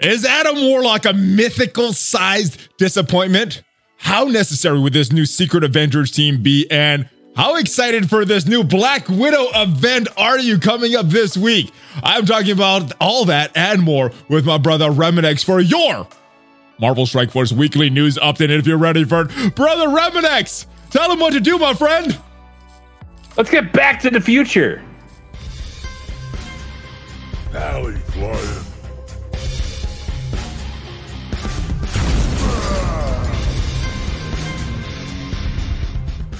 Is Adam Warlock a mythical sized disappointment? How necessary would this new Secret Avengers team be? And how excited for this new Black Widow event are you coming up this week? I'm talking about all that and more with my brother Reminex for your Marvel Strike Force weekly news update. And if you're ready for it, brother Reminex, tell him what to do, my friend. Let's get back to the future. Alley flying.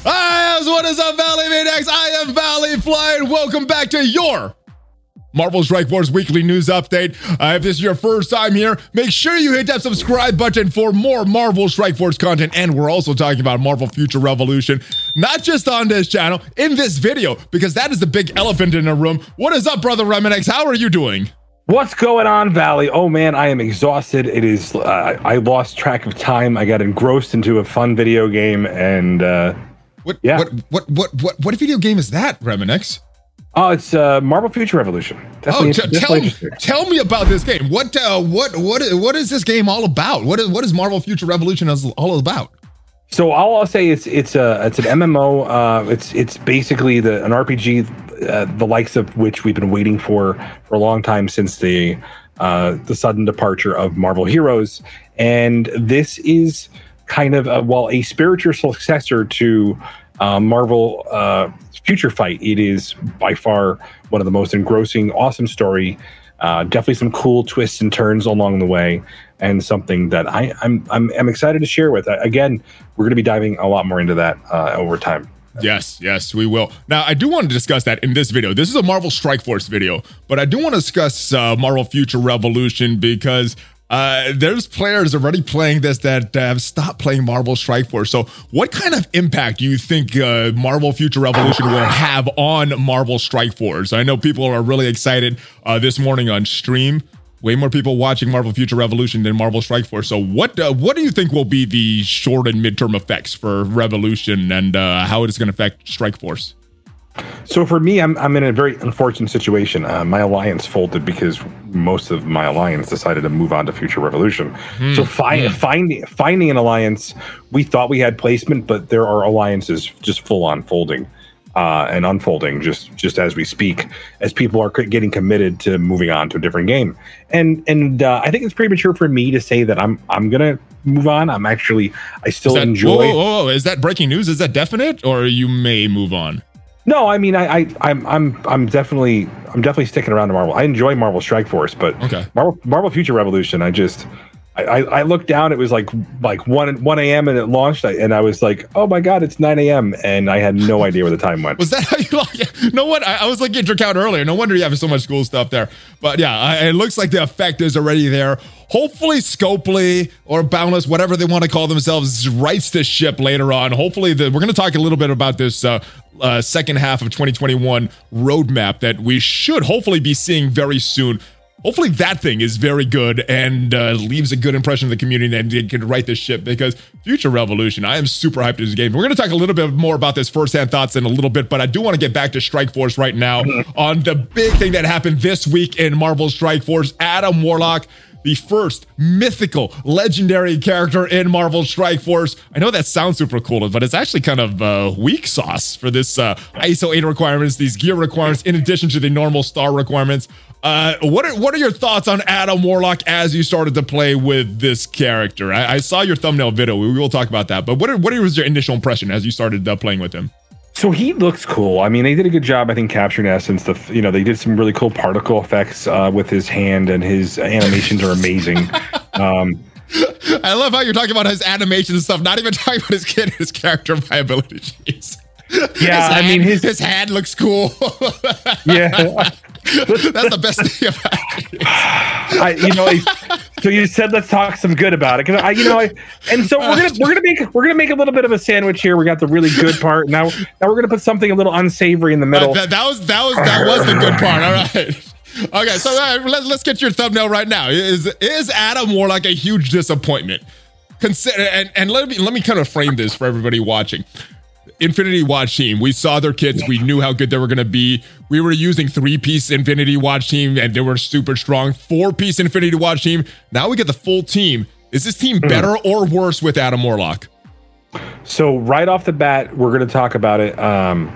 Hi, what is up, Valley Maniacs? I am Valley Flying. Welcome back to your Marvel Strike Force weekly news update. Uh, if this is your first time here, make sure you hit that subscribe button for more Marvel Strike Force content. And we're also talking about Marvel Future Revolution, not just on this channel, in this video, because that is the big elephant in the room. What is up, brother Reminex? How are you doing? What's going on, Valley? Oh man, I am exhausted. It is. Uh, I lost track of time. I got engrossed into a fun video game, and uh, What, Yeah. what, what, what, what, what video game is that, Reminex? oh, it's uh, Marvel Future Revolution. Oh, t- tell me, tell me about this game. What, uh, what, what, what is this game all about? What is, what is Marvel Future Revolution all about? So all I'll say is it's a it's an MMO. Uh, it's it's basically the an RPG, uh, the likes of which we've been waiting for for a long time since the uh, the sudden departure of Marvel Heroes, and this is kind of a, well a spiritual successor to uh, Marvel uh, Future Fight. It is by far one of the most engrossing, awesome story. Uh, definitely some cool twists and turns along the way, and something that I, I'm I'm I'm excited to share with. Again, we're going to be diving a lot more into that uh, over time. Yes, yes, we will. Now, I do want to discuss that in this video. This is a Marvel Strike Force video, but I do want to discuss uh, Marvel Future Revolution because uh, there's players already playing this that have stopped playing Marvel Strike Force. So, what kind of impact do you think uh, Marvel Future Revolution will have on Marvel Strike Force? I know people are really excited uh, this morning on stream. Way more people watching Marvel Future Revolution than Marvel Strike Force. So, what uh, what do you think will be the short and midterm effects for Revolution and uh, how it is going to affect Strike Force? So for me, I'm I'm in a very unfortunate situation. Uh, my alliance folded because most of my alliance decided to move on to Future Revolution. so fi- finding finding an alliance, we thought we had placement, but there are alliances just full on folding. Uh, and unfolding just just as we speak, as people are c- getting committed to moving on to a different game, and and uh, I think it's premature for me to say that I'm I'm gonna move on. I'm actually I still that, enjoy. whoa, whoa, whoa, is that breaking news? Is that definite, or you may move on? No, I mean, I, I, I'm, I'm, I'm definitely, I'm definitely sticking around to Marvel. I enjoy Marvel Strike Force, but Okay. Marvel, Marvel Future Revolution, I just, I, I, looked down. It was like, like one, one a.m. and it launched, and I was like, oh my god, it's nine a.m. and I had no idea where the time went. Was that how you like it? No wonder. I, I was looking at your account earlier. No wonder you have so much cool stuff there. But yeah, I, it looks like the effect is already there. Hopefully, Scopely or Boundless, whatever they want to call themselves, rights this ship later on. Hopefully, the, we're going to talk a little bit about this uh, uh, second half of 2021 roadmap that we should hopefully be seeing very soon. Hopefully, that thing is very good and uh, leaves a good impression of the community and they can right this ship because Future Revolution, I am super hyped to this game. We're going to talk a little bit more about this firsthand thoughts in a little bit, but I do want to get back to Strike Force right now on the big thing that happened this week in Marvel Strike Force. Adam Warlock the first mythical, legendary character in Marvel Strike Force. I know that sounds super cool, but it's actually kind of uh, weak sauce for this uh, ISO 8 requirements, these gear requirements, in addition to the normal star requirements. Uh, what are what are your thoughts on Adam Warlock as you started to play with this character? I, I saw your thumbnail video. We will talk about that. But what are, what was your initial impression as you started uh, playing with him? So he looks cool. I mean, they did a good job, I think, capturing essence. The you know they did some really cool particle effects uh, with his hand, and his animations are amazing. Um, I love how you're talking about his animations and stuff, not even talking about his kid, his character viability. Jeez. Yeah, His I mean, his- his hand looks cool. yeah, That's the best thing about it. I, you know, I, so you said let's talk some good about it because I, you know, I, and so we're gonna we're gonna make we're gonna make a little bit of a sandwich here. We got the really good part now. Now we're gonna put something a little unsavory in the middle. That, that was that was that was the good part. All right. Okay, so uh, let, let's get your thumbnail right now. Is is Adam Warlock a huge disappointment? Consider and, and let me let me kind of frame this for everybody watching. Infinity Watch team. We saw their kits. We knew how good they were going to be. We were using three piece Infinity Watch team, and they were super strong. Four piece Infinity Watch team. Now we get the full team. Is this team better or worse with Adam Warlock? So right off the bat, we're going to talk about it. Um,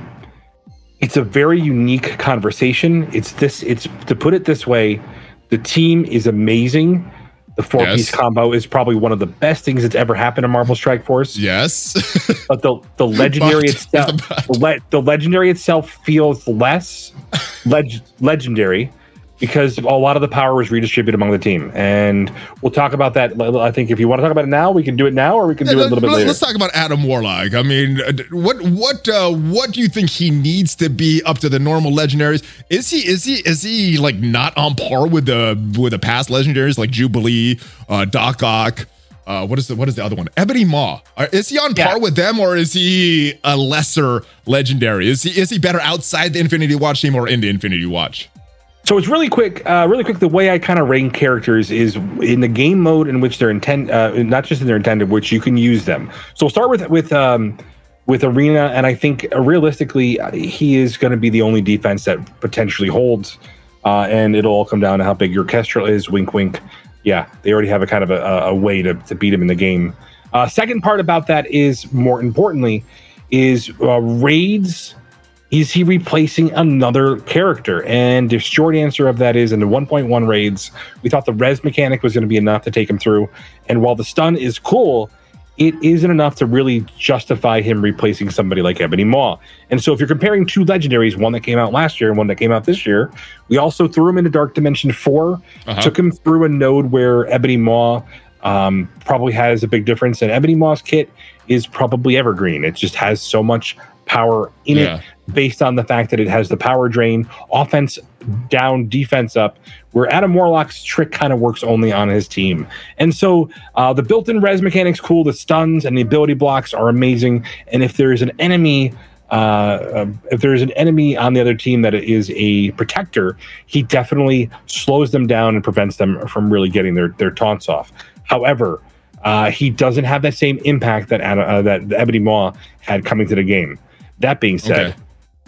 it's a very unique conversation. It's this. It's to put it this way, the team is amazing. The four Yes. piece combo is probably one of the best things that's ever happened in Marvel Strike Force. Yes. But the the legendary itself, the, le- the legendary itself feels less leg- legendary because a lot of the power was redistributed among the team. And we'll talk about that. I think if you want to talk about it now, we can do it now, or we can do it a little bit later. Let's talk about Adam Warlock. I mean, uh, what what uh, what do you think he needs to be up to the normal legendaries? Is he is he is he like not on par with the with the past legendaries like Jubilee, uh, Doc Ock? Uh, what is the what is the other one? Ebony Maw. Is he on Yeah. par with them, or is he a lesser legendary? Is he is he better outside the Infinity Watch team or in the Infinity Watch? So it's really quick, uh, really quick. The way I kind of rank characters is in the game mode in which they're intend, uh, not just in their intended, which you can use them. So we'll start with with um, with Arena, and I think realistically, uh, he is going to be the only defense that potentially holds, uh, and it'll all come down to how big your Kestrel is. Wink, wink. Yeah, they already have a kind of a, a a way to, to beat him in the game. Uh, second part about that is more importantly, is uh, raids is he replacing another character? And the short answer of that is in the 1.1 raids, we thought the res mechanic was going to be enough to take him through. And while the stun is cool, it isn't enough to really justify him replacing somebody like Ebony Maw. And so if you're comparing two legendaries, one that came out last year and one that came out this year, we also threw him into Dark Dimension 4, Uh-huh. took him through a node where Ebony Maw um, probably has a big difference. And Ebony Maw's kit is probably evergreen. It just has so much power in Yeah. it based on the fact that it has the power drain, offense down, defense up, where Adam Warlock's trick kind of works only on his team. And so uh, the built in res mechanics cool, the stuns and the ability blocks are amazing. And if there is an enemy, uh, uh, if there is an enemy on the other team that is a protector, he definitely slows them down and prevents them from really getting their, their taunts off. However, uh, he doesn't have that same impact that uh, that Ebony Maw had coming to the game. That being said, Okay.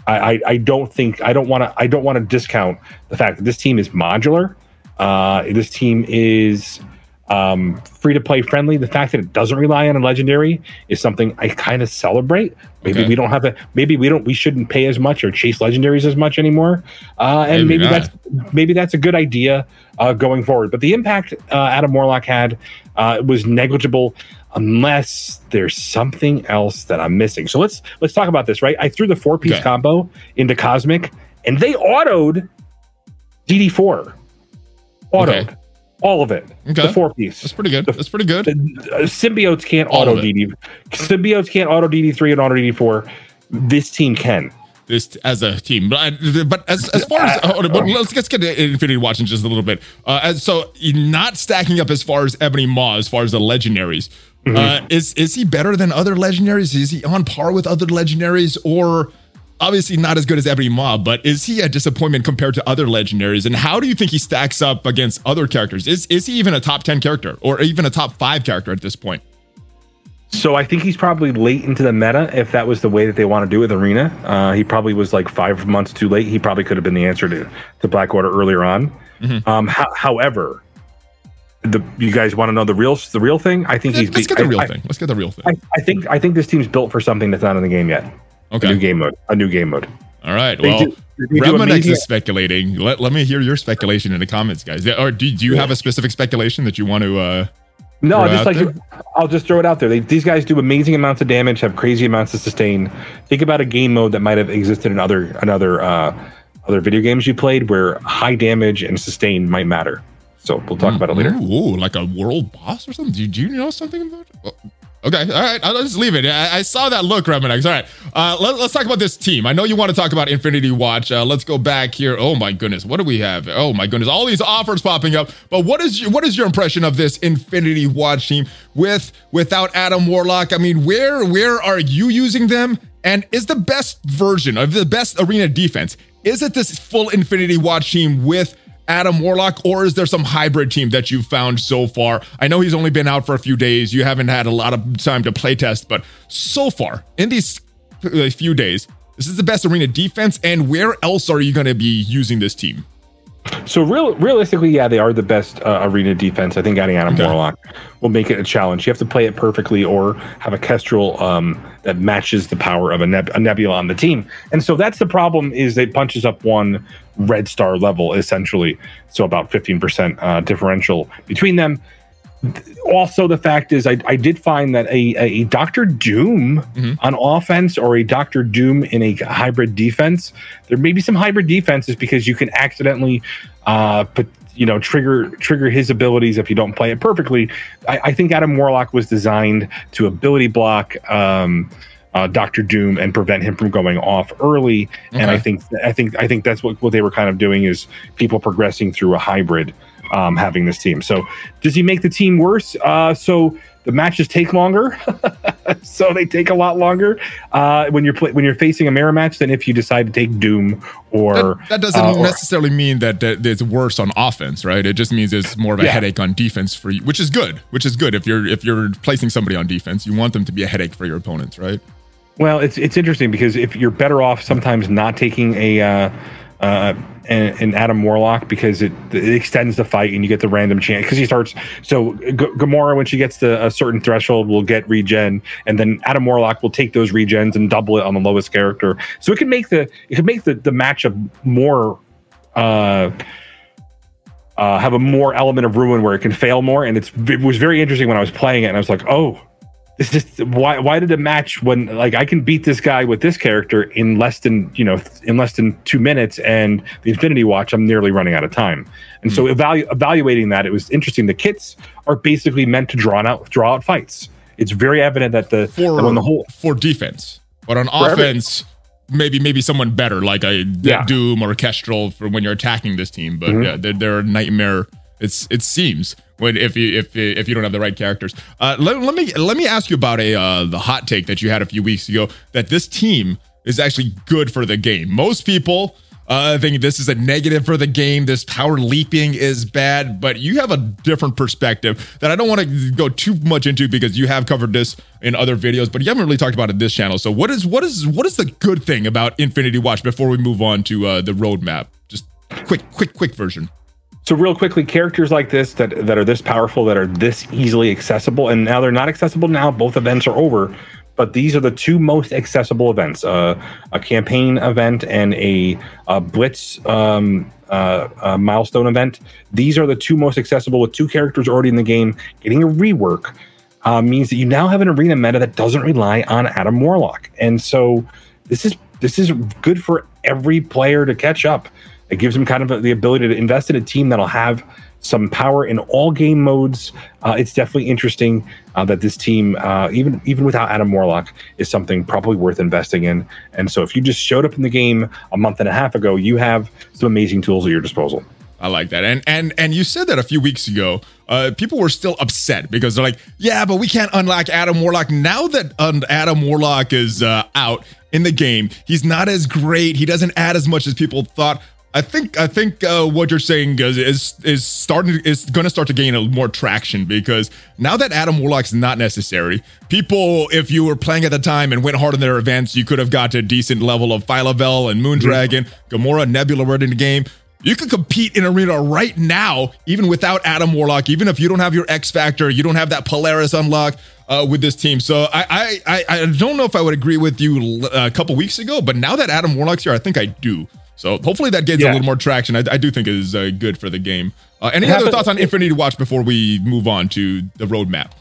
I, I, I don't think I don't want to I don't want to discount the fact that this team is modular. Uh, this team is um, free to play friendly. The fact that it doesn't rely on a legendary is something I kind of celebrate. Maybe Okay. we don't have a maybe we don't we shouldn't pay as much or chase legendaries as much anymore. Uh, and Maybe maybe, that's maybe that's a good idea uh, going forward. But the impact uh, Adam Warlock had uh, was negligible unless there's something else that I'm missing. So let's let's talk about this. Right, I threw the four piece Okay. combo into Cosmic, and they autoed DD4. Autoed Okay. all of it. Okay. The four piece. That's pretty good. That's pretty good. Uh, symbiotes can't All auto. DD. Symbiotes can't auto DD3 and auto DD4. This team can. this as a team. But, I- but as, as far as on, but let's, let's get to Infinity Watch in just a little bit. Uh, as, so not stacking up as far as Ebony Maw, as far as the legendaries. Uh, is is he better than other legendaries? Is he on par with other legendaries, or obviously not as good as Ebony Maw? But is he a disappointment compared to other legendaries? And how do you think he stacks up against other characters? Is is he even a top ten character, or even a top five character at this point? So I think he's probably late into the meta if that was the way that they want to do it with Arena. Uh, he probably was like five months too late. He probably could have been the answer to, to Black Order earlier on. Mm-hmm. Um, ho- however, the you guys want to know the real the real thing? I think he's Let's be- get the real I- thing. Let's get the real thing. I, I think I think this team's built for something that's not in the game yet. A new game mode. A new game mode. All right. They Well. do- is speculating. Let, let me hear your speculation in the comments, guys. Or do, do you have a specific speculation that you want to? Uh, No, throw I just like to, I'll just throw it out there. They, these guys do amazing amounts of damage, have crazy amounts of sustain. Think about a game mode that might have existed in other another uh, other video games you played where high damage and sustain might matter. So we'll talk about it later. Ooh, ooh, like a world boss or something? Do you know something about it? Oh, Okay, all right. I'll just leave it. I, I saw that look, Reminex. All right, uh, let, us talk about this team. I know you want to talk about Infinity Watch. Uh, let's go back here. Oh my goodness, what do we have? Oh my goodness, all these offers popping up. But what is your, what is your impression of this Infinity Watch team with without Adam Warlock? I mean, where where are you using them? And is the best version of the best arena defense? Is it this full Infinity Watch team with? Adam Warlock, or is there some hybrid team that you've found so far? I know he's only been out for a few days. You haven't had a lot of time to play test, but so far in these uh, few days, this is the best arena defense. And where else are you going to be using this team? So real, realistically, yeah, they are the best uh, arena defense. I think adding Adam Okay. Warlock will make it a challenge. You have to play it perfectly or have a Kestrel um, that matches the power of a, neb- a Nebula on the team. And so that's the problem is it punches up one red star level essentially. So about 15% uh, differential between them. Also, the fact is, I, I did find that a, a Doctor Doom on offense or a Doctor Doom in a hybrid defense, there may be some hybrid defenses because you can accidentally, uh, put, you know, trigger trigger his abilities if you don't play it perfectly. I, I think Adam Warlock was designed to ability block. Um, uh, Doctor Doom and prevent him from going off early, and I think I think I think that's what, what they were kind of doing is people progressing through a hybrid um, having this team. So does he make the team worse? Uh, so the matches take longer, so they take a lot longer uh, when you're play- when you're facing a mirror match than if you decide to take Doom or That, that doesn't uh, or- necessarily mean that, that it's worse on offense, right? It just means it's more of a Yeah. headache on defense for you, which is good. Which is good if you're if you're placing somebody on defense, you want them to be a headache for your opponents, right? Well, it's it's interesting because if you're better off sometimes not taking a uh, uh, an, an Adam Warlock because it, it extends the fight and you get the random chance because he starts. So G- Gamora when she gets to a certain threshold will get regen, and then Adam Warlock will take those regens and double it on the lowest character. So it can make the it can make the the matchup more. Uh, uh, have a more element of ruin where it can fail more, and it's it was very interesting when I was playing it, and I was like, oh, it's just why why did it match when like I can beat this guy with this character in less than you know in less than two minutes and the Infinity Watch I'm nearly running out of time and so evalu- evaluating that it was interesting the kits are basically meant to draw out draw out fights it's very evident that the For that the whole for defense, but on For every- offense, maybe maybe someone better like a Yeah. Doom or Kestrel for when you're attacking this team. But Mhm. yeah, they're, they're a nightmare. It's it seems when if you if if you don't have the right characters. Uh, let, let me let me ask you about a uh, the hot take that you had a few weeks ago that this team is actually good for the game. Most people. Uh, think this is a negative for the game. This power leaping is bad, but you have a different perspective that I don't want to go too much into because you have covered this in other videos, but you haven't really talked about it this channel. So, what is what is what is the good thing about Infinity Watch before we move on to uh, the roadmap? Just quick, quick, quick version. So real quickly, characters like this that that are this powerful, that are this easily accessible, and now they're not accessible now. Both events are over, but these are the two most accessible events: uh, a campaign event and a, a blitz um, uh, uh, milestone event. These are the two most accessible with two characters already in the game. Getting a rework uh, means that you now have an arena meta that doesn't rely on Adam Warlock, and so this is this is good for every player to catch up. It gives them kind of the ability to invest in a team that'll have some power in all game modes. Uh, it's definitely interesting uh, that this team, uh, even even without Adam Warlock, is something probably worth investing in. And so, if you just showed up in the game a month and a half ago, you have some amazing tools at your disposal. I like that. And and and you said that a few weeks ago. Uh, people were still upset because they're like, yeah, but we can't unlock Adam Warlock now that um, Adam Warlock is uh, out in the game. He's not as great. He doesn't add as much as people thought. I think I think uh, what you're saying is is, starting is going to start to gain a more traction because now that Adam Warlock's not necessary, people if you were playing at the time and went hard in their events, you could have got to a decent level of Phyla-Vell and Moondragon, Gamora, Nebula were in the game. You could compete in arena right now, even without Adam Warlock. Even if you don't have your X Factor, you don't have that Polaris unlock uh, with this team. So I, I I I don't know if I would agree with you uh, a couple weeks ago, but now that Adam Warlock's here, I think I do. So hopefully that gets a little more traction. I, I do think it is uh, good for the game. Uh, any It other happened- thoughts on Infinity Watch before we move on to the roadmap?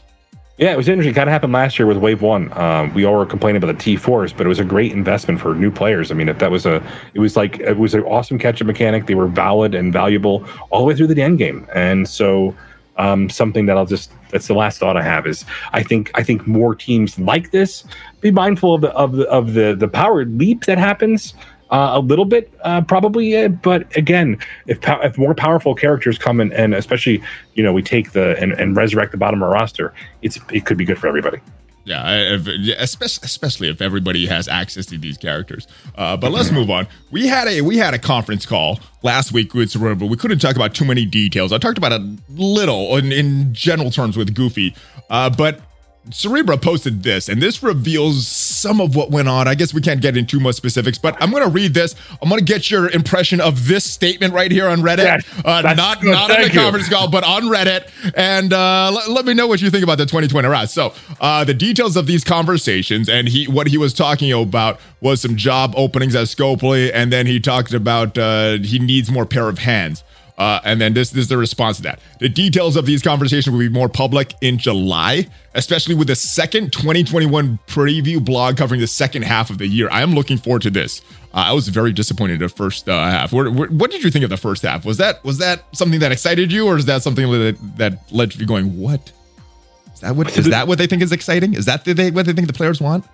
Yeah, it was interesting. Kind of happened last year with Wave One. Um, we all were complaining about the T fours, but it was a great investment for new players. I mean, if that was a, it was like it was an awesome catch-up mechanic. They were valid and valuable all the way through the end game, and so um, something that I'll just that's the last thought I have is I think I think more teams like this be mindful of the of the of the the power leap that happens. Uh, a little bit, uh, probably, uh, but again, if pow- if more powerful characters come and especially, you know, we take the and, and resurrect the bottom of our roster, it's it could be good for everybody. Yeah, if, especially especially if everybody has access to these characters. Uh, but let's move on. We had a we had a conference call last week with but we couldn't talk about too many details. I talked about a little in, in general terms with Goofy, uh, but Cerebro posted this, and this reveals some of what went on. I guess we can't get into too much specifics, but I'm going to read this. I'm going to get your impression of this statement right here on Reddit. Yes, uh, not good. not on the you. conference call, but on Reddit. And uh, let, let me know what you think about the 2020 Raz. So uh, the details of these conversations and he what he was talking about was some job openings at Scopely, and then he talked about uh, he needs more pair of hands. Uh, and then this, this is the response to that. The details of these conversations will be more public in July, especially with the second 2021 preview blog covering the second half of the year. I am looking forward to this. Uh, I was very disappointed in the first uh, half. Where- what did you think of the first half? Was that was that something that excited you, or is that something that, that led you going, "What is that? What is that? What they think is exciting? Is that the, they, what they think the players want?"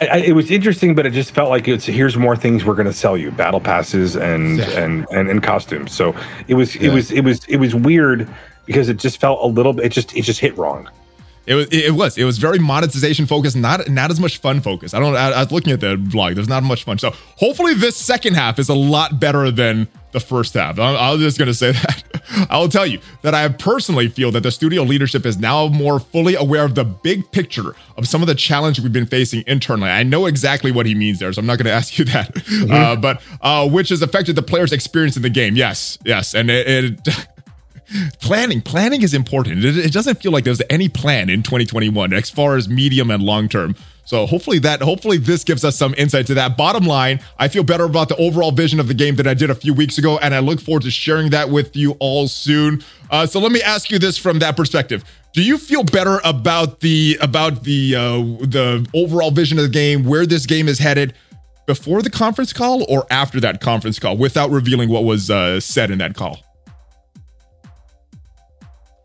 I, I, it was interesting, but it just felt like it's here's more things we're going to sell you: battle passes and Yeah. and, and and costumes. So it was Yeah. it was it was it was weird because it just felt a little bit. It just it just hit wrong. It was. It was. It was very monetization focused, not not as much fun focused. I don't. I, I was looking at the vlog. There's not much fun. So hopefully this second half is a lot better than the first half. I, I was just gonna say that. I will tell you that I personally feel that the studio leadership is now more fully aware of the big picture of some of the challenge we've been facing internally. I know exactly what he means there, so I'm not gonna ask you that. Uh, but uh, which has affected the players' experience in the game. Yes, yes, and it. it planning. Planning is important. It, it doesn't feel like there's any plan in 2021 as far as medium and long term. So hopefully that hopefully this gives us some insight to that. Bottom line i feel better about the overall vision of the game than i did a few weeks ago and i look forward to sharing that with you all soon. Uh, so let me ask you this from that perspective. Do you feel better about the about the uh, the overall vision of the game where this game is headed before the conference call or after that conference call without revealing what was uh, said in that call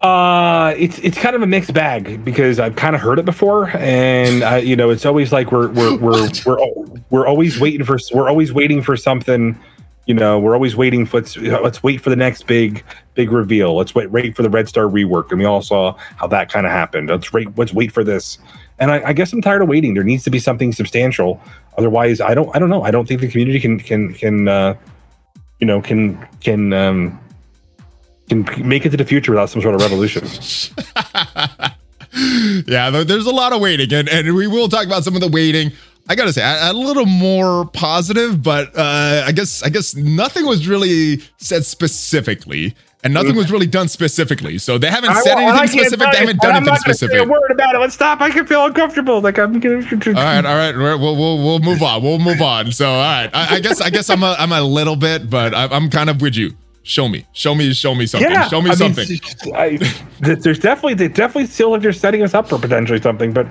Uh, it's it's kind of a mixed bag because I've kind of heard it before, and uh, you know, it's always like we're we're we're we're we're always waiting for we're always waiting for something. You know, we're always waiting for let's let's wait for the next big big reveal. Let's wait wait for the Red Star rework, and we all saw how that kind of happened. Let's wait let's wait for this. And I, I guess I'm tired of waiting. There needs to be something substantial. Otherwise, I don't I don't know. I don't think the community can can can uh, you know can can um, can make it to the future without some sort of revolution. yeah, there's a lot of waiting, and, and we will talk about some of the waiting. I gotta say, a little more positive, but uh, I guess I guess nothing was really said specifically, and nothing was really done specifically. So they haven't said anything specific. They haven't done I'm anything not gonna say specific. a word about it. Let's stop. I can feel uncomfortable. Like I'm gonna. All right, all right, we'll we'll we'll move on. We'll move on. So, all right, I, I guess I guess I'm a I'm a little bit, but I, I'm kind of with you. Show me, show me, show me something. Yeah, show me I mean, something. I, there's definitely they definitely feel like they're setting us up for potentially something, but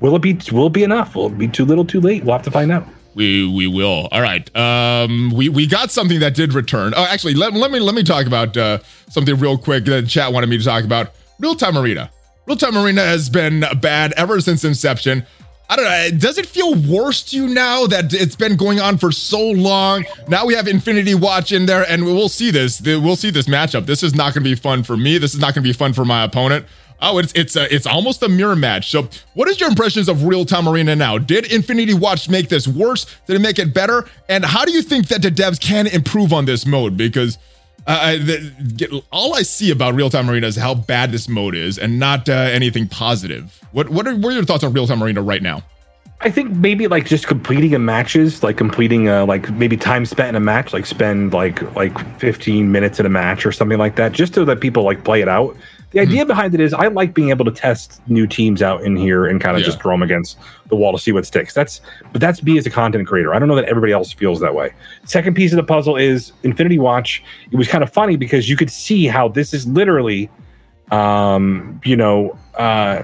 will it be will it be enough? Will it be too little, too late? We'll have to find out. We we will. All right. Um, we we got something that did return. Oh, actually, let, let me let me talk about uh, something real quick that chat wanted me to talk about. Real time arena. Real time arena has been bad ever since inception. I don't know. Does it feel worse to you now that it's been going on for so long? Now we have Infinity Watch in there, and we'll see this. We'll see this matchup. This is not going to be fun for me. This is not going to be fun for my opponent. Oh, it's it's a, it's almost a mirror match. So, what is your impressions of Real Time Arena now? Did Infinity Watch make this worse? Did it make it better? And how do you think that the devs can improve on this mode? Because uh, I- the, get, all I see about Real Time Arena is how bad this mode is, and not uh, anything positive. What what are, what are your thoughts on Real Time Arena right now? I think maybe like just completing a matches, like completing uh like maybe time spent in a match, like spend like like 15 minutes in a match or something like that, just so that people like play it out. The idea behind it is I like being able to test new teams out in here and kind of Yeah. just throw them against the wall to see what sticks. That's but that's me as a content creator. I don't know that everybody else feels that way. Second piece of the puzzle is Infinity Watch. It was kind of funny because you could see how this is literally um you know uh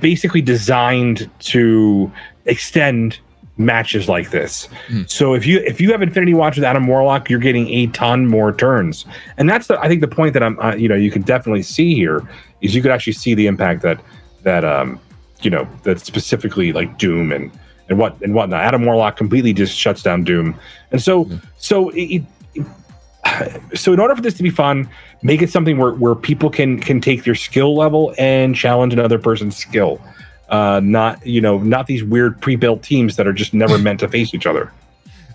basically designed to extend matches like this. So if you if you have Infinity Watch with Adam Warlock, you're getting a ton more turns, and that's the I think the point that I'm uh, you know you can definitely see here is you could actually see the impact that that um you know that specifically like Doom and and what and whatnot. Adam Warlock completely just shuts down Doom, and so so it, it so in order for this to be fun make it something where, where people can can take their skill level and challenge another person's skill uh not you know not these weird pre-built teams that are just never meant to face each other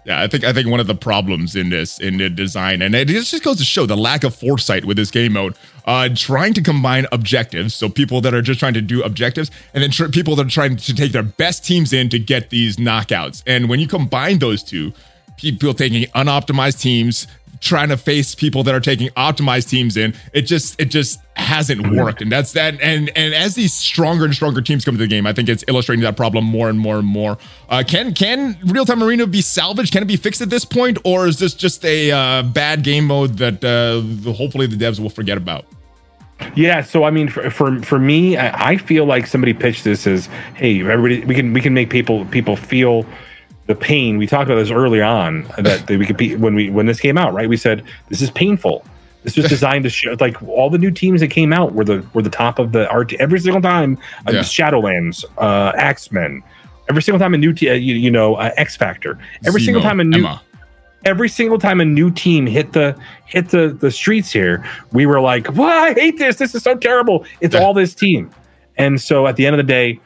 Yeah, I think I think one of the problems in this in the design, and it just goes to show the lack of foresight with this game mode. Uh, trying to combine objectives, so people that are just trying to do objectives, and then tr- people that are trying to take their best teams in to get these knockouts. And when you combine those two, people taking unoptimized teams trying to face people that are taking optimized teams in it just it just hasn't worked. And that's that and and as these stronger and stronger teams come to the game i think it's illustrating that problem more and more and more. Uh, can can real time arena be salvaged? Can it be fixed at this point? Or is this just a uh, bad game mode that uh, hopefully the devs will forget about? Yeah, so I mean, for for, for me, I, I feel like somebody pitched this as, "Hey, everybody, we can we can make people people feel the pain." We talked about this early on that, that we could be when we when this came out, right? We said this is painful. This was designed to show like all the new teams that came out were the were the top of the art every single time. Uh, Yeah. Shadowlands, uh, X Men, every single time a new te- uh, you, you know uh, X Factor, every single time a new Emma. every single time a new team hit the hit the the streets here, we were like, "What? I hate this. This is so terrible." It's Yeah. all this team, and so at the end of the day,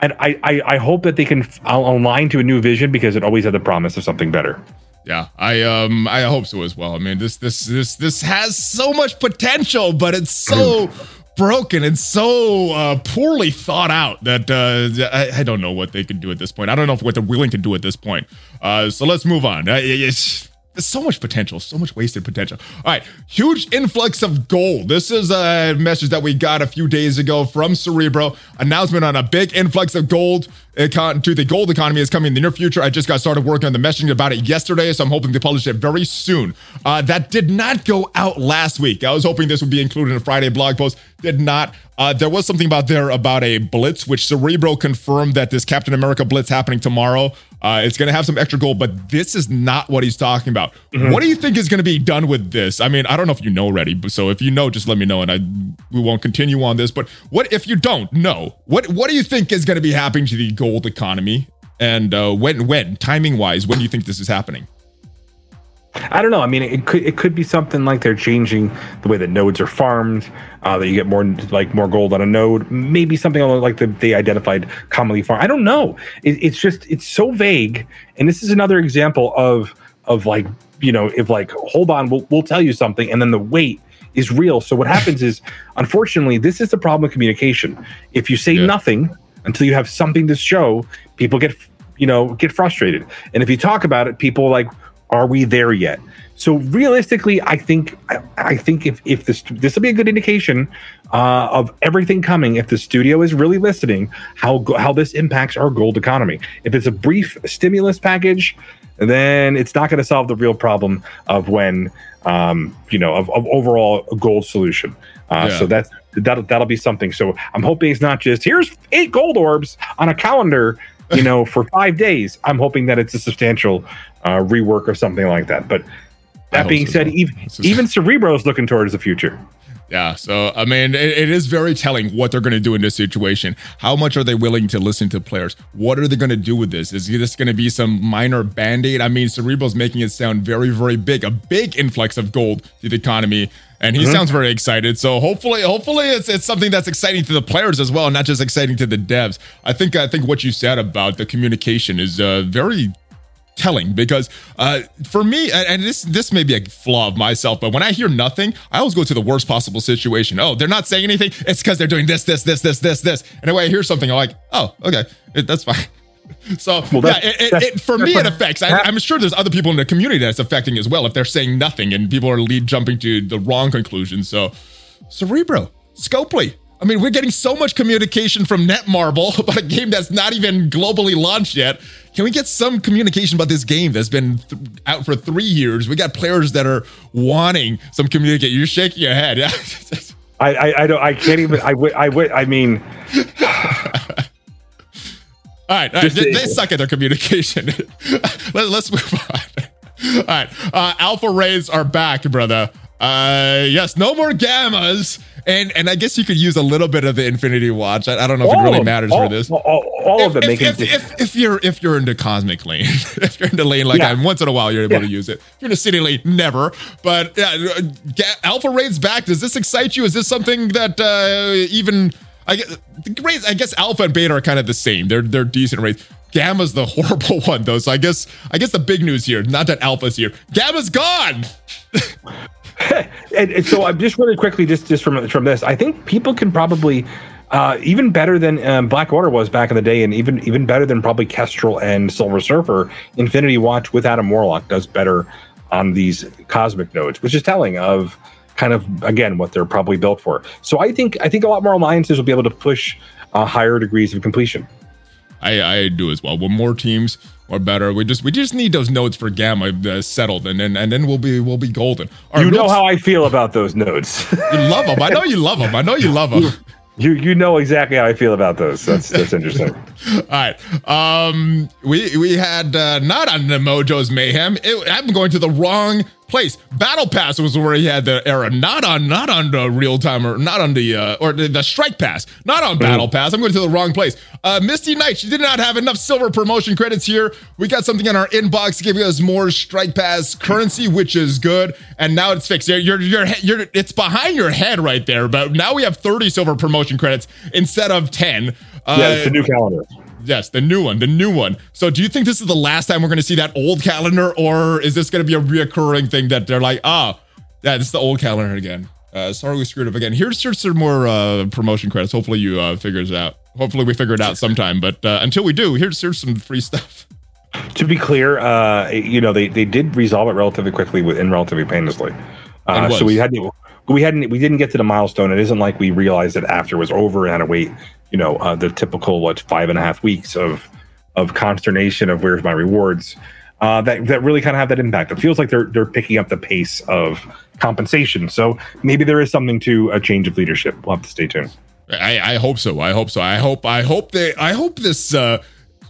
I I I hope that they can align to a new vision because it always had the promise of something better. Yeah, I um I hope so as well. I mean, this this this this has so much potential, but it's so broken and so uh, poorly thought out that uh, I, I don't know what they can do at this point. I don't know what they're willing to do at this point. Uh, so let's move on. Uh, it's, there's so much potential, so much wasted potential. All right, huge influx of gold. This is a message that we got a few days ago from Cerebro. Announcement on a big influx of gold econ- to the gold economy is coming in the near future. I just got started working on the messaging about it yesterday, so I'm hoping to publish it very soon. Uh, that did not go out last week. I was hoping this would be included in a Friday blog post. Did not. Uh, there was something about there about a blitz, which Cerebro confirmed that this Captain America blitz happening tomorrow. Uh, it's going to have some extra gold, but this is not what he's talking about. What do you think is going to be done with this? I mean, I don't know if you know already, but so if you know, just let me know, and I we won't continue on this. But what if you don't know? What what do you think is going to be happening to the gold economy? And uh, when when timing wise, when do you think this is happening? I don't know. I mean, it could it could be something like they're changing the way that nodes are farmed, uh, that you get more like more gold on a node. Maybe something along like the, they identified commonly farm. I don't know. It, it's just it's so vague, and this is another example of of like you know if like hold on, we'll we'll tell you something, and then the wait is real. So what happens is, unfortunately, this is the problem with communication. If you say Yeah. nothing until you have something to show, people get you know get frustrated, and if you talk about it, people like are we there yet? So realistically, I think I, I think if if this this will be a good indication uh, of everything coming. If the studio is really listening, how how this impacts our gold economy. If it's a brief stimulus package, then it's not going to solve the real problem of when um, you know of, of overall gold solution. Uh, Yeah. So that's that'll that'll be something. So I'm hoping it's not just here's eight gold orbs on a calendar you know, for five days. I'm hoping that it's a substantial uh, rework or something like that. But that being so, said, even is- even Cerebro's looking towards the future. Yeah, so I mean, it, it is very telling what they're going to do in this situation. How much are they willing to listen to players? What are they going to do with this? Is this going to be some minor band aid? I mean, Cerebro's making it sound very, very big, a big influx of gold to the economy, and he sounds very excited. So hopefully, hopefully, it's it's something that's exciting to the players as well, not just exciting to the devs. I think I think what you said about the communication is uh, very telling because uh, for me and this this may be a flaw of myself but when i hear nothing i always go to the worst possible situation. Oh they're not saying anything? It's because they're doing this this this this this this. And i hear something i'm like oh okay it, that's fine. So yeah, it, it, it, for me it affects. I, i'm sure there's other people in the community that's affecting as well if they're saying nothing and people are lead jumping to the wrong conclusion. So cerebro scopely. I mean, we're getting so much communication from Netmarble about a game that's not even globally launched yet. Can we get some communication about this game that's been th- out for three years? We got players that are wanting some communication. You're shaking your head. Yeah. I I, I don't I can't even I would I would I mean All right, all right. They, they suck at their communication. Let, us move on. All right, uh, Alpha Rays are back, brother. Uh, yes, no more gammas, and and I guess you could use a little bit of the Infinity Watch. I, I don't know if it really matters all, for this. All, all of them if, if, if, if you're if you're in the cosmic lane, if you're in the lane like Yeah. I'm, once in a while you're able Yeah. to use it. If you're in the city lane, never. But yeah, uh, Alpha Raid's back. Does this excite you? Is this something that uh, even I guess the? I guess Alpha and Beta are kind of the same. They're they're decent rates. Gamma's the horrible one though. So I guess I guess the big news here, not that Alpha's here. Gamma's gone. and, and so I'm just really quickly, just just from from this, I think people can probably uh, even better than um, Black Order was back in the day, and even even better than probably Kestrel and Silver Surfer. Infinity Watch with Adam Warlock does better on these cosmic nodes, which is telling of kind of again what they're probably built for. So I think I think a lot more alliances will be able to push uh, higher degrees of completion. I, I do as well. Well, more teams or better. We just we just need those nodes for Gamma uh, settled, and then and then we'll be we'll be golden. All you know how I feel about those nodes. you love them. I know you love them. I know you love them. You you know exactly how I feel about those. That's that's interesting. All right. Um, we we had uh, not on the Mojo's Mayhem. It, I'm going to the wrong place. Battle Pass was where he had the era, not on not on the real time or not on the uh, or the, the Strike Pass, not on Battle Pass. I'm going to the wrong place. Uh, Misty Knight, she did not have enough silver promotion credits here. We got something in our inbox giving us more Strike Pass currency, which is good. And now it's fixed. You're, you're, you're, you're it's behind your head right there. But now we have 30 silver promotion credits instead of 10. Uh, yeah, it's the new calendar. Yes, the new one, the new one. So, do you think this is the last time we're going to see that old calendar, or is this going to be a reoccurring thing that they're like, ah, oh, yeah, this is the old calendar again? Uh, sorry, we screwed up again. Here's here's some more uh, promotion credits. Hopefully, you uh, figure it out. Hopefully, we figure it out sometime. But uh, until we do, here's here's some free stuff. To be clear, uh, you know they, they did resolve it relatively quickly and relatively painlessly. Uh, so we had we hadn't we didn't get to the milestone. It isn't like we realized it after it was over and had to wait you know uh, the typical what five and a half weeks of of consternation of where's my rewards uh, that that really kind of have that impact. It feels like they're they're picking up the pace of compensation. So maybe there is something to a change of leadership. We'll have to stay tuned. I, I hope so. I hope so. I hope I hope they I hope this uh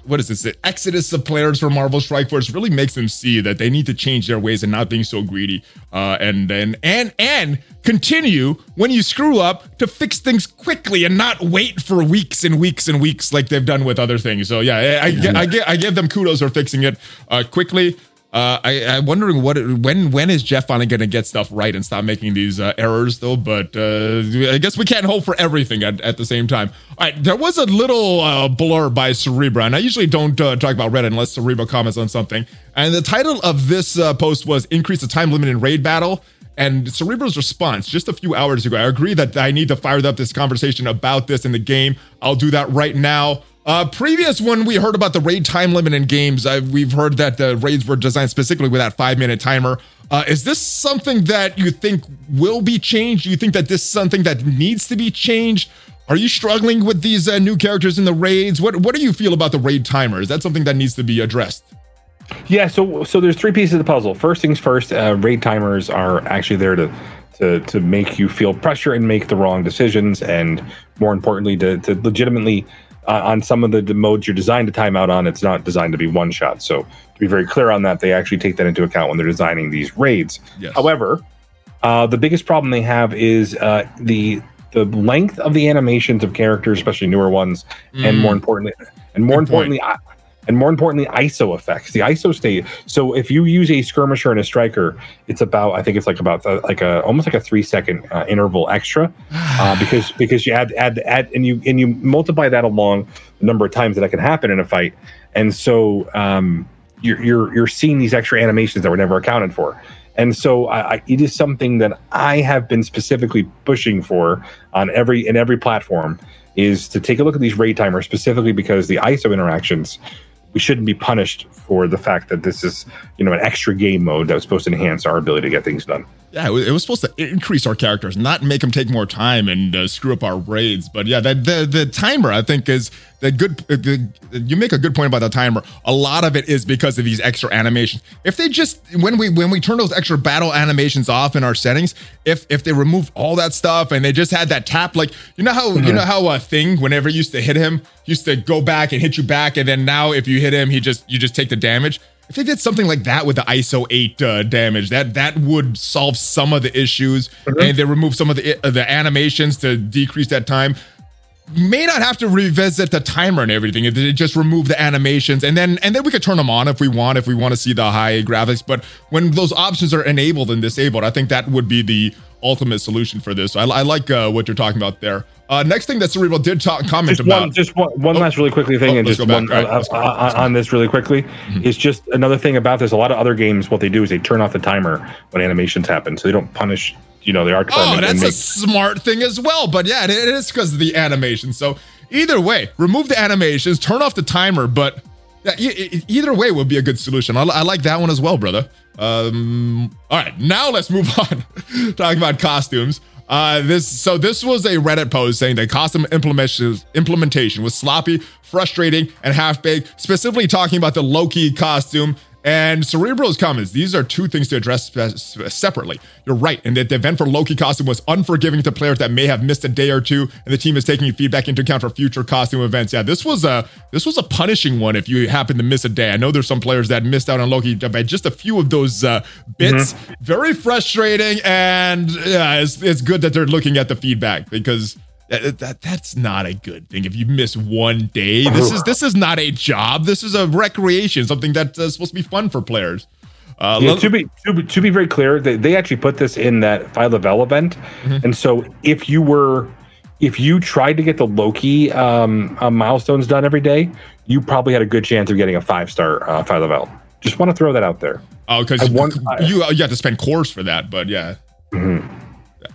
what is this? Exodus of players from Marvel Strike Force really makes them see that they need to change their ways and not being so greedy. Uh, and then and and continue when you screw up to fix things quickly and not wait for weeks and weeks and weeks like they've done with other things. So yeah, I, I, I, I give them kudos for fixing it uh, quickly. Uh, I, am wondering what when when is Jeff finally going to get stuff right and stop making these uh, errors though? But uh, I guess we can't hope for everything at, at the same time. All right, there was a little uh, blur by Cerebro, and I usually don't uh, talk about Reddit unless Cerebro comments on something. And the title of this post was "Increase the time limit in raid battle." And Cerebro's response just a few hours ago, I agree that I need to fire up this conversation about this in the game. I'll do that right now. Uh, previous when we heard about the raid time limit in games, uh, we've heard that the raids were designed specifically with that five minute timer. Uh, is this something that you think will be changed? Do you think that this is something that needs to be changed? Are you struggling with these uh, new characters in the raids? What What do you feel about the raid timer? Is that something that needs to be addressed? Yeah, so so there's three pieces of the puzzle. First things first, uh, raid timers are actually there to to to make you feel pressure and make the wrong decisions, and more importantly, to to legitimately uh, on some of the, the, modes you're designed to time out on, it's not designed to be one shot. So to be very clear on that, they actually take that into account when they're designing these raids. Yes. However, uh, the biggest problem they have is uh, the the length of the animations of characters, especially newer ones, mm. and more importantly, and more Good importantly, and more importantly, ISO effects. The ISO state. So if you use a skirmisher and a striker, it's about I think it's like about uh, like a almost like a three second uh, interval extra, uh, because because you add add add and you and you multiply that along the number of times that that can happen in a fight, and so um, you're you're you're seeing these extra animations that were never accounted for. And so I, I, it is something that I have been specifically pushing for on every in every platform is to take a look at these raid timers specifically because the ISO interactions we shouldn't be punished for the fact that this is you know an extra game mode that was supposed to enhance our ability to get things done yeah it was supposed to increase our characters not make them take more time and uh, screw up our raids. But yeah that the the timer i think is the good uh, the, you make a good point about the timer. A lot of it is because of these extra animations. If they just when we when we turn those extra battle animations off in our settings if if they remove all that stuff and they just had that tap like you know how mm-hmm. you know how a thing whenever you used to hit him used to go back and hit you back and then now if you hit him he just you just take the damage if they did something like that with the ISO 8 uh, damage, that that would solve some of the issues, mm-hmm. and they remove some of the uh, the animations to decrease that time may not have to revisit the timer and everything. It, it just remove the animations and then and then we could turn them on if we want, if we want to see the high graphics. But when those options are enabled and disabled, I think that would be the ultimate solution for this. So I, I like uh, what you're talking about there. Uh, next thing that Cerebro did talk, comment about just about. One, just one, one Oh. last really quickly thing, Oh, and just one right, uh, let's uh, on this really quickly is just another thing about this. A lot of other games, what they do is they turn off the timer when animations happen, so they don't punish. You know, the art Oh, department. and that's a smart thing as well. But yeah, it it is because of the animation. So either way, remove the animations, turn off the timer. But yeah, e- e- either way would be a good solution. I, I like that one as well, brother. Um, all right, now let's move on. Talking about costumes. Uh, this so this was a Reddit post saying that costume implementation implementation was sloppy, frustrating, and half baked. Specifically talking about the Loki costume and Cerebro's comments. These are two things to address separately. You're right, and that the event for Loki costume was unforgiving to players that may have missed a day or two, and the team is taking feedback into account for future costume events. Yeah, this was a this was a punishing one if you happen to miss a day. I know there's some players that missed out on Loki by just a few of those uh, bits. Very frustrating, and yeah, it's, it's good that they're looking at the feedback because. That, that that's not a good thing. If you miss one day, this is this is not a job. This is a recreation, something that's uh, supposed to be fun for players. Uh, Yeah, to be to be to be very clear, they, they actually put this in that Phyla-Vell event, Mm-hmm. and so if you were if you tried to get the Loki um, uh, milestones done every day, you probably had a good chance of getting a five star uh, Phyla-Vell. Just want to throw that out there. Oh, because you, you you have to spend cores for that, but yeah. Mm-hmm.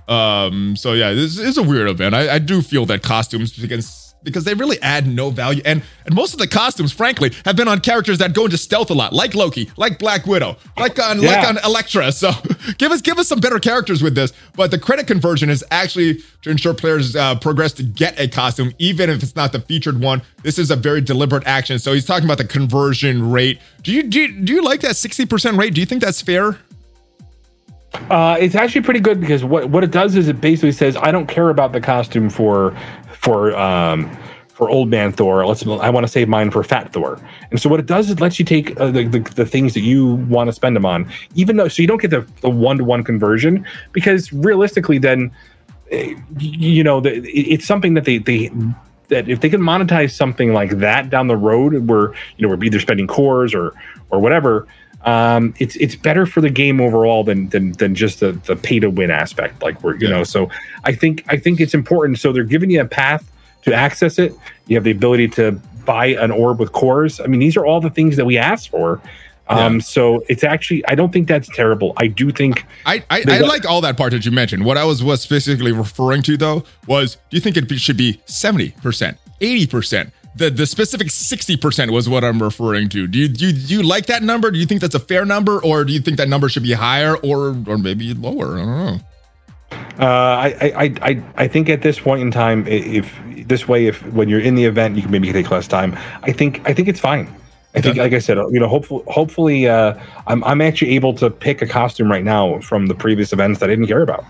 Um. So yeah, this is a weird event. I, I do feel that costumes because because they really add no value, and and most of the costumes, frankly, have been on characters that go into stealth a lot, like Loki, like Black Widow, like on like on Elektra. So give us give us some better characters with this. But the credit conversion is actually to ensure players uh, progress to get a costume, even if it's not the featured one. This is a very deliberate action. So he's talking about the conversion rate. Do you do you, do you like that sixty percent rate? Do you think that's fair? Uh, it's actually pretty good because what, what it does is it basically says I don't care about the costume for for um, for old man Thor. Let's I want to save mine for fat Thor. And so what it does is it lets you take uh, the, the the things that you want to spend them on, even though so you don't get the one to one conversion because realistically then you know the, it's something that they they that if they can monetize something like that down the road where you know we're either spending cores or or whatever um it's it's better for the game overall than than than just the the pay to win aspect like we're you Yeah. know so i think i think it's important so they're giving you a path to access it you have the ability to buy an orb with cores i mean these are all the things that we asked for um Yeah. so it's actually i don't think that's terrible i do think I I, I like all that part that you mentioned. What I was was specifically referring to though was, do you think it be, should be seventy percent, eighty percent? The the specific sixty percent was what I'm referring to. Do you, do you do you like that number? Do you think that's a fair number, or do you think that number should be higher, or or maybe lower? I don't know. Uh, I, I, I- I, think at this point in time, if this way, if when you're in the event, you can maybe take less time. I think, I think it's fine. I think, like I said, you know, hopefully, hopefully, uh, I'm, I'm actually able to pick a costume right now from the previous events that I didn't care about.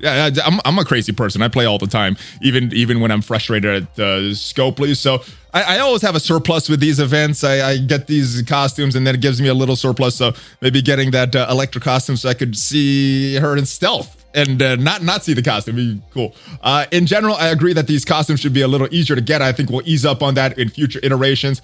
Yeah, I'm, I'm a crazy person. I play all the time, even even when I'm frustrated at uh, Scopely. So I, I always have a surplus with these events. I, I get these costumes, and then it gives me a little surplus. So maybe getting that uh, Elektra costume, so I could see her in stealth and uh, not not see the costume. Be cool. Uh, in general, I agree that these costumes should be a little easier to get. I think we'll ease up on that in future iterations.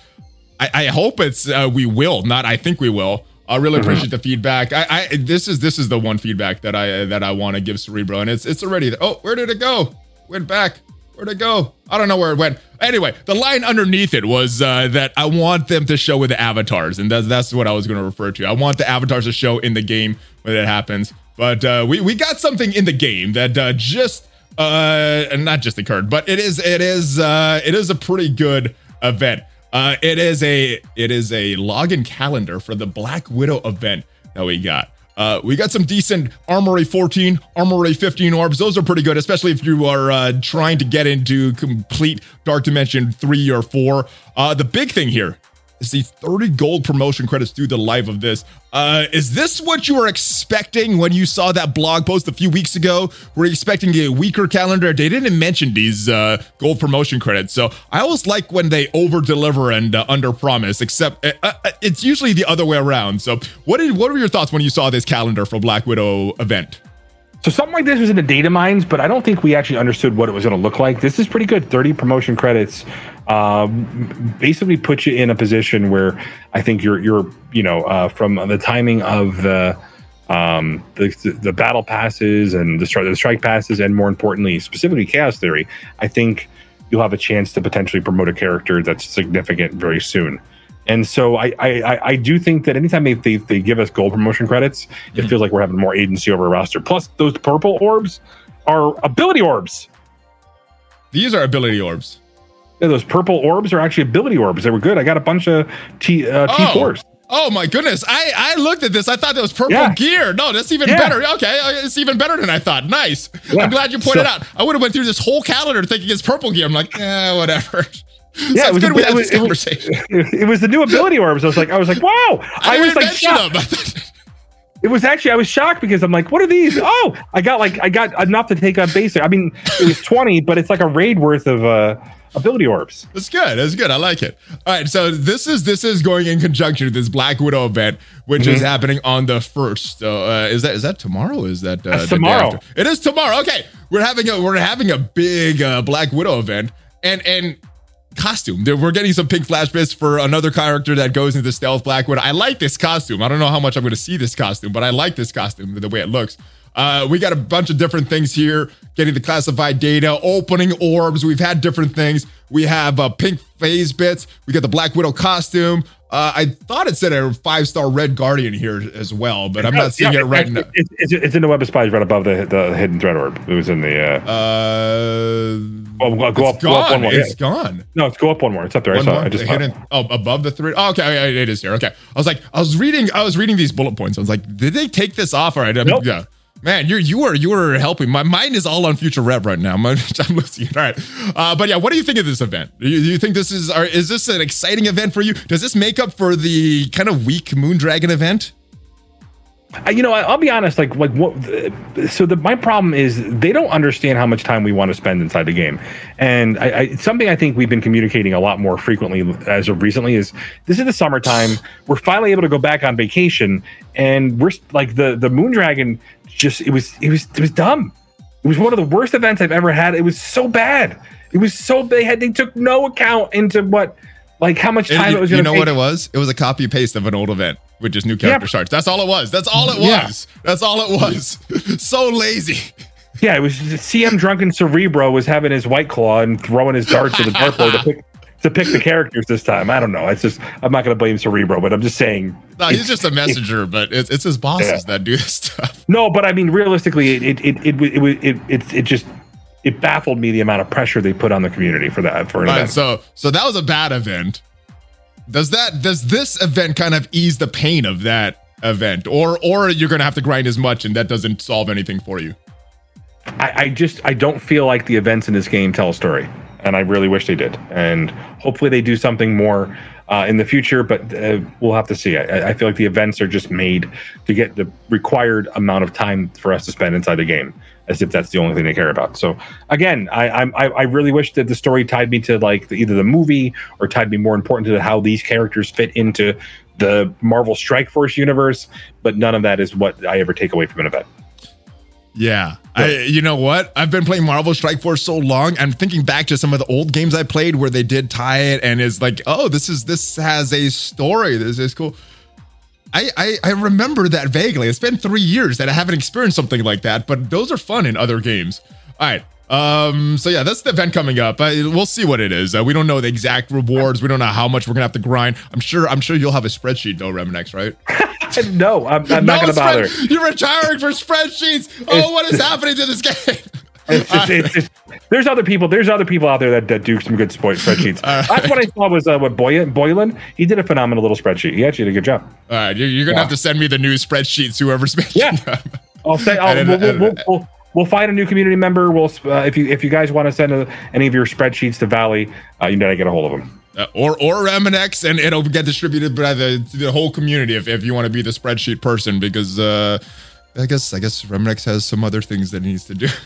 I, I hope it's uh, we will, not I think we will. I really appreciate the feedback. I, I this is this is the one feedback that I that I want to give Cerebro, and it's it's already. Oh, where did it go? Went back. Where'd it go? I don't know where it went. Anyway, the line underneath it was uh, that I want them to show with the avatars, and that's that's what I was going to refer to. I want the avatars to show in the game when it happens. But uh, we we got something in the game that uh, just uh, not just occurred, but it is it is uh, it is a pretty good event. Uh, it is a it is a login calendar for the Black Widow event that we got. Uh, we got some decent Armory 14, Armory 15 orbs. Those are pretty good, especially if you are uh, trying to get into complete Dark Dimension 3 or 4. Uh, the big thing here is the 30 gold promotion credits through the life of this. Uh, is this what you were expecting when you saw that blog post a few weeks ago? Were you expecting a weaker calendar? They didn't mention these uh, gold promotion credits. So I always like when they over deliver and uh, under promise, except uh, uh, it's usually the other way around. So what did what were your thoughts when you saw this calendar for Black Widow event? So something like this was in the data mines, but I don't think we actually understood what it was going to look like. This is pretty good. 30 promotion credits um, basically put you in a position where I think you're you're you know uh, from the timing of the um, the, the battle passes and the, stri- the strike passes, and more importantly, specifically chaos theory. I think you'll have a chance to potentially promote a character that's significant very soon. And so I I, I do think that anytime they, they, they give us gold promotion credits, it Mhm. feels like we're having more agency over a roster. Plus, those purple orbs are ability orbs. These are ability orbs. Yeah, those purple orbs are actually ability orbs. They were good. I got a bunch of T uh, Oh. T4s. Oh my goodness! I I looked at this. I thought that was purple Yeah. gear. No, that's even Yeah. better. Okay, uh, it's even better than I thought. Nice. I'm glad you pointed So- out. I would have went through this whole calendar thinking it's purple gear. I'm like, eh, whatever. Yeah, it was, good a, we it, had was, this it, was, conversation. it was the new ability orbs. I was like, I was like, wow. I, I, was like, shocked. it was actually I was shocked because I'm like, what are these? Oh, I got like I got enough to take on basic. I mean, it was 20, but it's like a raid worth of uh, ability orbs. That's good. That's good. I like it. All right. So this is this is going in conjunction with this Black Widow event, which is Mhm. happening on the first. So, uh, is that is that tomorrow? Is that uh, tomorrow. It is tomorrow. Okay. We're having a we're having a big uh, Black Widow event and and costume. We're getting some pink flash bits for another character that goes into stealth Black Widow. I like this costume. I don't know how much I'm going to see this costume, but I like this costume the way it looks. Uh, we got a bunch of different things here, getting the classified data, opening orbs. We've had different things. We have uh, pink phase bits. We got the Black Widow costume. Uh, I thought it said a five star Red Guardian here as well, but I'm not seeing Yeah, it right now. It's, it's, it's in the web of spies right above the the hidden threat orb. It was in the. Uh, Uh, well, go, go up, go up one more. It's Yeah. gone. No, it's go up one more. It's up there. I saw. more? it. I just The saw it. hidden, oh, above the three. Oh, okay, it is here. Okay, I was like, I was reading, I was reading these bullet points. I was like, did they take this off? All right, Nope. yeah. Man, you're you are you are helping. My mind is all on future rev right now. I'm losing it. All right, uh, but yeah, what do you think of this event? Do you, you think this is are, is this an exciting event for you? Does this make up for the kind of weak Moondragon event? You know, I'll be honest. Like, like what? So the my problem is they don't understand how much time we want to spend inside the game, and I, I something I think we've been communicating a lot more frequently as of recently is this is the summertime. We're finally able to go back on vacation, and we're like the the Moondragon. Just it was it was it was dumb. It was one of the worst events I've ever had. It was so bad. It was so they had they took no account into what like how much time it, you, was. you know take. what it was? It was a copy paste of an old event with just new character Yeah. starts. That's all it was. That's all it Yeah. was. That's all it was. so lazy. Yeah, it was CM Drunken Cerebro was having his white claw and throwing his darts at the dartboard to pick to pick the characters this time. I don't know. It's just I'm not going to blame Cerebro, but I'm just saying. No, he's just a messenger, but it's, it's his bosses Yeah. that do this stuff. No, but I mean realistically, it it it it it it, it, it just it baffled me the amount of pressure they put on the community for that for an All right, event. so so that was a bad event. Does that does this event kind of ease the pain of that event, or or you're gonna have to grind as much, and that doesn't solve anything for you? I, I just I don't feel like the events in this game tell a story, and I really wish they did. And hopefully they do something more uh, in the future, but uh, we'll have to see. I, I feel like the events are just made to get the required amount of time for us to spend inside the game, as if that's the only thing they care about. So again, I I'm, I, I really wish that the story tied me to like the, either the movie or tied me more important to how these characters fit into the Marvel Strike Force universe. But none of that is what I ever take away from an event. Yeah. I, you know what? I've been playing Marvel Strike Force so long. I'm thinking back to some of the old games I played where they did tie it and it's like, oh, this is this has a story. This is cool. I, I I remember that vaguely. It's been three years that I haven't experienced something like that, but those are fun in other games. All right. Um. So yeah, that's the event coming up. I, we'll see what it is. Uh, we don't know the exact rewards. We don't know how much we're gonna have to grind. I'm sure. I'm sure you'll have a spreadsheet though, Reminex, right? no, I'm, I'm not going to bother. You're retiring for spreadsheets. Oh, what is happening to this game? It's just, it's just, there's other people. There's other people out there that, that do some good sport spreadsheets. Right. That's what I saw was uh, what Boylan, Boylan. He did a phenomenal little spreadsheet. He actually did a good job. All right, you're, you're gonna Yeah. have to send me the new spreadsheets. Whoever's making Yeah. them. I'll say I'll, we'll, we'll, we'll, we'll, we'll find a new community member. We'll uh, if you if you guys want to send a, any of your spreadsheets to Valley, uh, you know to get a hold of them. Uh, or or Reminex, and it'll get distributed by the the whole community if, if you want to be the spreadsheet person. Because uh, I guess I guess Reminex has some other things that he needs to do.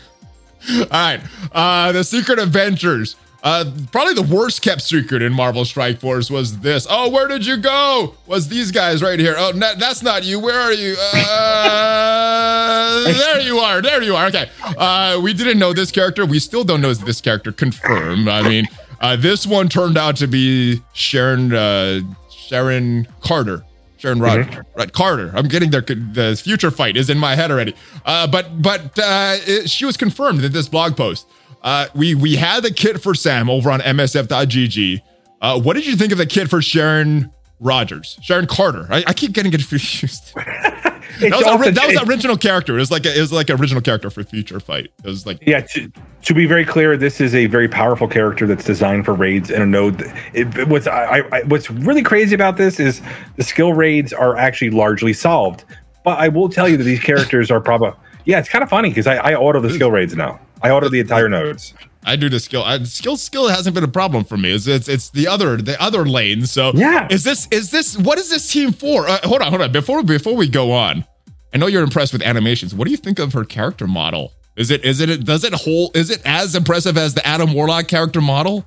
All right, uh, the Secret Avengers. Uh, probably the worst kept secret in Marvel Strike Force was this. Oh, where did you go? Was these guys right here? Oh, no, that's not you. Where are you? Uh, there you are. There you are. Okay. Uh, we didn't know this character. We still don't know this character. Confirmed. I mean, uh, this one turned out to be Sharon uh, Sharon Carter. Sharon Rod, Mm-hmm. Rod Carter. I'm getting there. The future fight is in my head already. Uh, but but uh, it, she was confirmed in this blog post. Uh, we we had the kit for Sam over on MSF.gg. Uh, what did you think of the kit for Sharon Rogers? Sharon Carter. I, I keep getting confused. that, was, often- that was the original character. It was like a, it was like an original character for future fight. It was like Yeah, to, to be very clear, this is a very powerful character that's designed for raids and a node. It, it- what's I, I, what's really crazy about this is the skill raids are actually largely solved. But I will tell you that these characters are probably yeah, it's kind of funny because I, I auto the skill raids now. I auto the entire nodes. I do the skill. I, skill skill hasn't been a problem for me. It's, it's it's the other the other lane. So Yeah. is this is this what is this team for? Uh, hold on, hold on. Before before we go on, I know you're impressed with animations. What do you think of her character model? Is it is it does it hold? Is it as impressive as the Adam Warlock character model?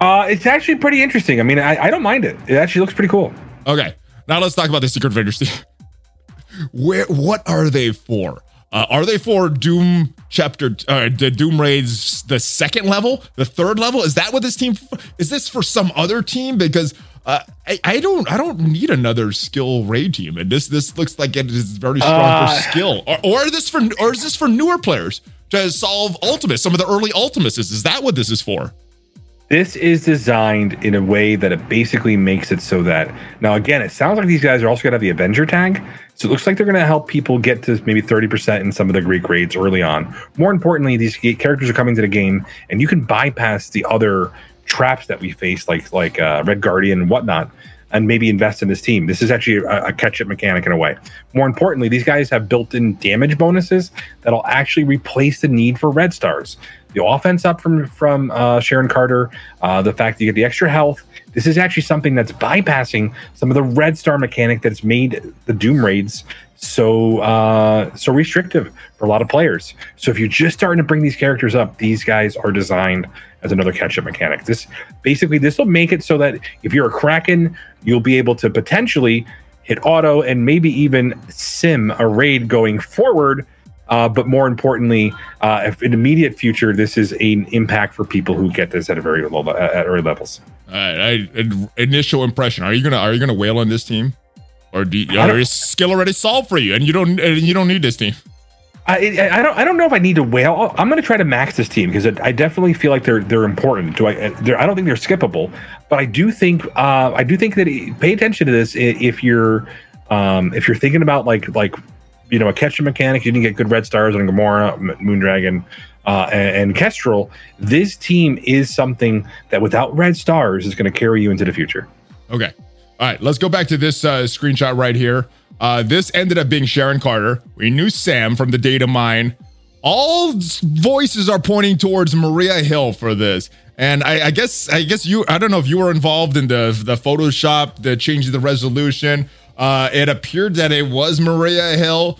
Uh, it's actually pretty interesting. I mean, I, I don't mind it. It actually looks pretty cool. Okay, now let's talk about the secret team. Where what are they for? Uh, are they for Doom chapter uh, the Doom raids the second level, the third level? Is that what this team is? This for some other team? Because uh, I, I don't I don't need another skill raid team, and this this looks like it is very strong Uh, for skill. Or, or is this for or is this for newer players to solve ultimates? Some of the early ultimates is is that what this is for? This is designed in a way that it basically makes it so that now again, it sounds like these guys are also to have the Avenger tag. So it looks like they're to help people get to maybe 30% in some of the Greek raids early on. More importantly, these characters are coming to the game and you can bypass the other traps that we face, like like uh, Red Guardian and whatnot, and maybe invest in this team. This is actually a, a catch-up mechanic in a way. More importantly, these guys have built-in damage bonuses that'll actually replace the need for red stars. The offense up from from uh, Sharon Carter, uh, the fact that you get the extra health. This is actually something that's bypassing some of the red star mechanic that's made the Doom raids so uh, so restrictive for a lot of players. So if you're just starting to bring these characters up, these guys are designed as another catch-up mechanic. This basically this will make it so that if you're a Kraken, you'll be able to potentially hit auto and maybe even sim a raid going forward. Uh, but more importantly, uh, if in the immediate future, this is an impact for people who get this at a very low at early levels. All right, I, initial impression. Are you gonna are you gonna wail on this team, or do you, or is skill already solved for you, and you don't and you don't need this team? I, I don't I don't know if I need to whale. I'm going to try to max this team because I definitely feel like they're they're important. Do I? They're, I don't think they're skippable, but I do think uh, I do think that it- pay attention to this if you're um, if you're thinking about like like you know a catch mechanic. You didn't get good red stars on Gamora, Moondragon, uh, and, and Kestrel. This team is something that without red stars is going to carry you into the future. Okay. All right, let's go back to this uh, screenshot right here. Uh, this ended up being Sharon Carter. We knew Sam from the data mine. All voices are pointing towards Maria Hill for this. And I, I guess I guess you I don't know if you were involved in the the Photoshop, the changing the resolution. Uh, it appeared that it was Maria Hill.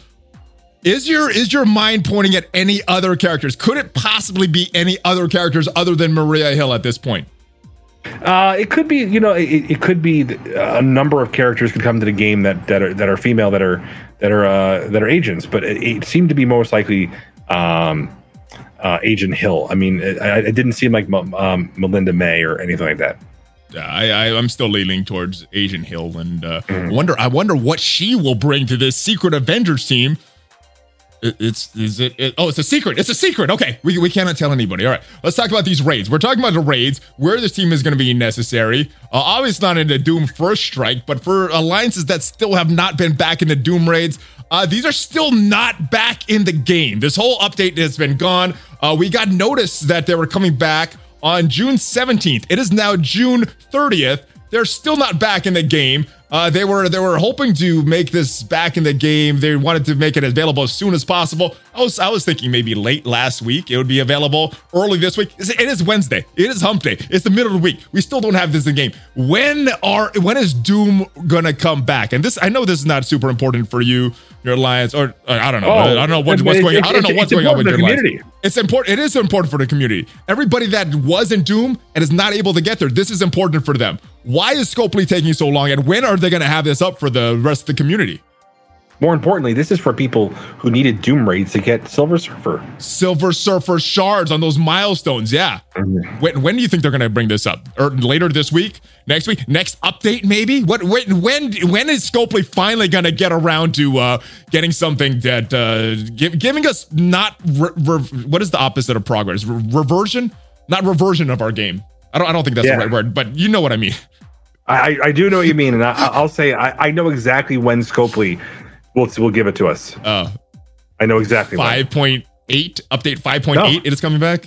Is your is your mind pointing at any other characters? Could it possibly be any other characters other than Maria Hill at this point? Uh, it could be, you know, it, it could be a number of characters could come to the game that that are that are female that are that are uh, that are agents, but it, it seemed to be most likely um, uh, Agent Hill. I mean, it, I- it didn't seem like M- um, Melinda May or anything like that. I, I I'm still leaning towards Agent Hill, and uh, I wonder I wonder what she will bring to this Secret Avengers team. It- it's is it, it? Oh, it's a secret. It's a secret. Okay, we we cannot tell anybody. All right, let's talk about these raids. We're talking about the raids where this team is going to be necessary. Uh, obviously not in the Doom First Strike, but for alliances that still have not been back in the Doom raids. Uh, these are still not back in the game. This whole update has been gone. Uh, we got notice that they were coming back on June 17th. It is now June 30th. They're still not back in the game. Uh, they were they were hoping to make this back in the game. They wanted to make it available as soon as possible. I was I was thinking maybe late last week it would be available. Early this week. It is Wednesday. It is Hump Day. It's the middle of the week. We still don't have this in game. When are when is Doom gonna come back? And this I know this is not super important for you, your alliance, or, or I don't know. Oh, I don't know what, what's going. it- I don't know what's going on with your the alliance. community. It's important. It is important for the community. Everybody that was in Doom and is not able to get there, this is important for them. Why is Scopely taking so long, and when are they going to have this up for the rest of the community? More importantly, this is for people who needed Doom raids to get Silver Surfer. Silver Surfer shards on those milestones. Yeah. When, when do you think they're going to bring this up? Or later this week? Next week? Next update? Maybe? What? When? When? When is Scopely finally going to get around to uh, getting something that uh, give, giving us not re- re- what is the opposite of progress? Re- reversion? Not reversion of our game. I don't. I don't think that's Yeah. the right word, but you know what I mean. I, I do know what you mean, and I, I'll say I, I know exactly when Scopely will will give it to us. Uh, I know exactly five point eight update. Five point eight. It is coming back.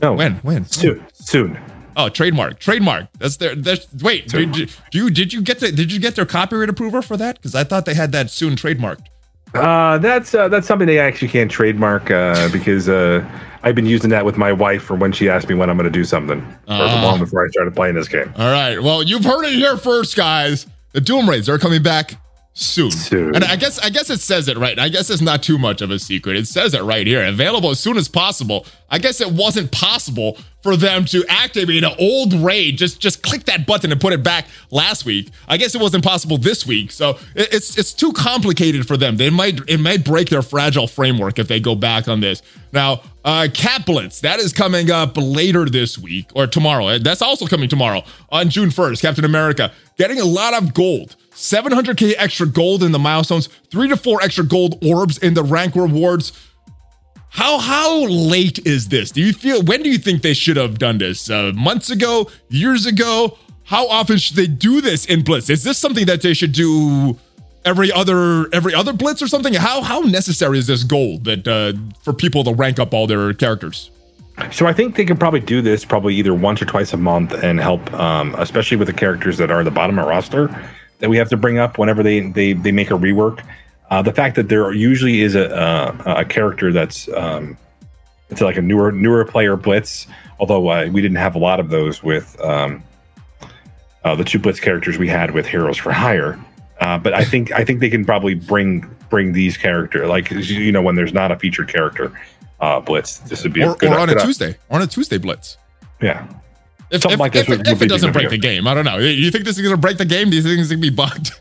No, When? When? Soon, soon. Oh, trademark, trademark. That's their. That's wait. Did you, do you did you get the did you get their copyright approval for that? Because I thought they had that soon trademarked. Uh, that's uh, that's something they actually can't trademark uh, because uh, I've been using that with my wife for when she asked me when I'm going to do something. For Ah. long before I started playing this game. All right. Well, you've heard it here first, guys. The Doom Raids are coming back soon. Soon. And I guess I guess it says it right. I guess it's not too much of a secret. It says it right here. Available as soon as possible. I guess it wasn't possible for them to activate an old raid. Just just click that button and put it back last week. I guess it wasn't possible this week. So it- it's it's too complicated for them. They might it might break their fragile framework if they go back on this. Now, uh Cap Blitz, that is coming up later this week or tomorrow. That's also coming tomorrow on June 1st. Captain America getting a lot of gold. 700k extra gold in the milestones, 3 to 4 extra gold orbs in the rank rewards. How how late is this? Do you feel when do you think they should have done this? Uh, months ago, years ago? How often should they do this in Blitz? Is this something that they should do every other every other Blitz or something? How how necessary is this gold that uh, for people to rank up all their characters? So I think they could probably do this probably either once or twice a month and help, um, especially with the characters that are the bottom of roster that we have to bring up whenever they they they make a rework. Uh, the fact that there usually is a a, a character that's um, it's like a newer newer player blitz, although uh, we didn't have a lot of those with um, uh, the two blitz characters we had with Heroes for Hire. Uh, but I think I think they can probably bring bring these character like you know when there's not a featured character uh, blitz. This would be a good, or on a Tuesday, or on a Tuesday Blitz. Yeah. If, Something if, like this if, would- if would it doesn't break the game, I don't know. You think this is going to break the game? These things think it's going to be bugged?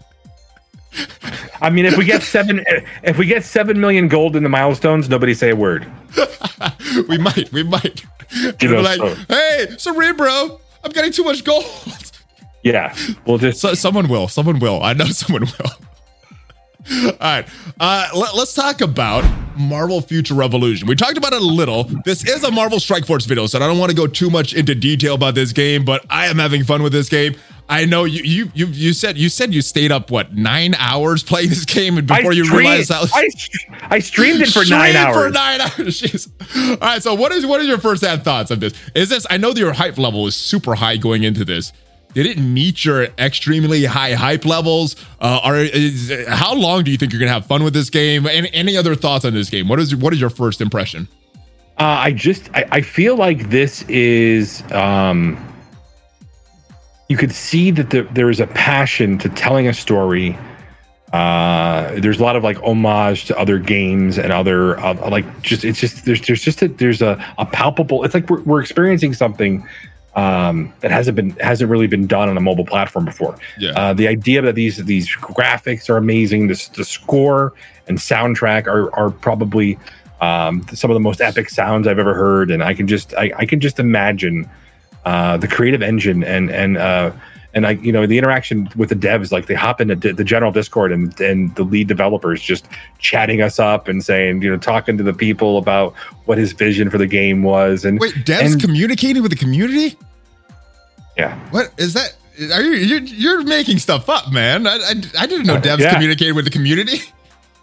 I mean, if we get seven, if we get seven million gold in the milestones, nobody say a word. we might. We might. You We're know, like, so- hey, Cerebro, I'm getting too much gold. Yeah, we'll just So, someone will. Someone will. I know someone will. All right. Uh, let, us talk about Marvel Future Revolution. We talked about it a little. This is a Marvel Strike Force video, so I don't want to go too much into detail about this game, but I am having fun with this game. I know you you you, you said you said you stayed up what nine hours playing this game and before I you streamed- realized how I, I streamed it for nine hours. For nine hours. Jeez. All right. So, what is what is your first hand thoughts of this? Is this? I know that your hype level is super high going into this. Did it meet your extremely high hype levels? Uh, are is, how long do you think you're gonna have fun with this game? Any, any other thoughts on this game? What is what is your first impression? Uh, I just I, I feel like this is um you could see that the, there is a passion to telling a story. Uh, there's a lot of like homage to other games and other uh, like just it's just there's there's just a, there's a, a palpable it's like we're, we're experiencing something um, that hasn't been hasn't really been done on a mobile platform before. Yeah. Uh, the idea that these these graphics are amazing, this the score and soundtrack are are probably um, some of the most epic sounds I've ever heard, and I can just I, I can just imagine uh, the creative engine and and uh, and I you know the interaction with the devs like they hop into the general Discord and and the lead developers just chatting us up and saying you know talking to the people about what his vision for the game was and Wait, devs and- communicating with the community? yeah What is that? Are you you're, you're making stuff up, man? I, I, I didn't know devs Yeah. communicated with the community.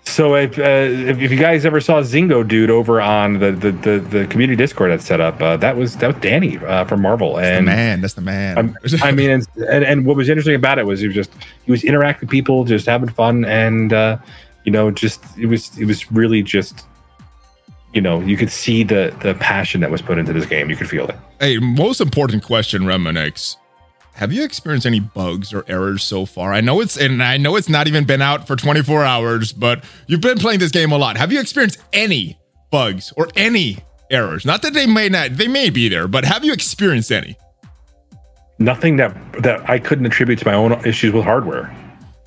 So if, uh, if if you guys ever saw Zingo dude over on the the, the, the community Discord that's set up, uh, that was that was Danny uh, from Marvel, That's the and man. That's the man. I'm- I mean, and, and and what was interesting about it was he was just he was interacting with people, just having fun, and uh, you know, just it was it was really just you know you could see the the passion that was put into this game. You could feel it. Hey, most important question, Reminex. Have you experienced any bugs or errors so far? I know it's and I know it's not even been out for 24 hours, but you've been playing this game a lot. Have you experienced any bugs or any errors? Not that they may not, they may be there, but have you experienced any? Nothing that that I couldn't attribute to my own issues with hardware.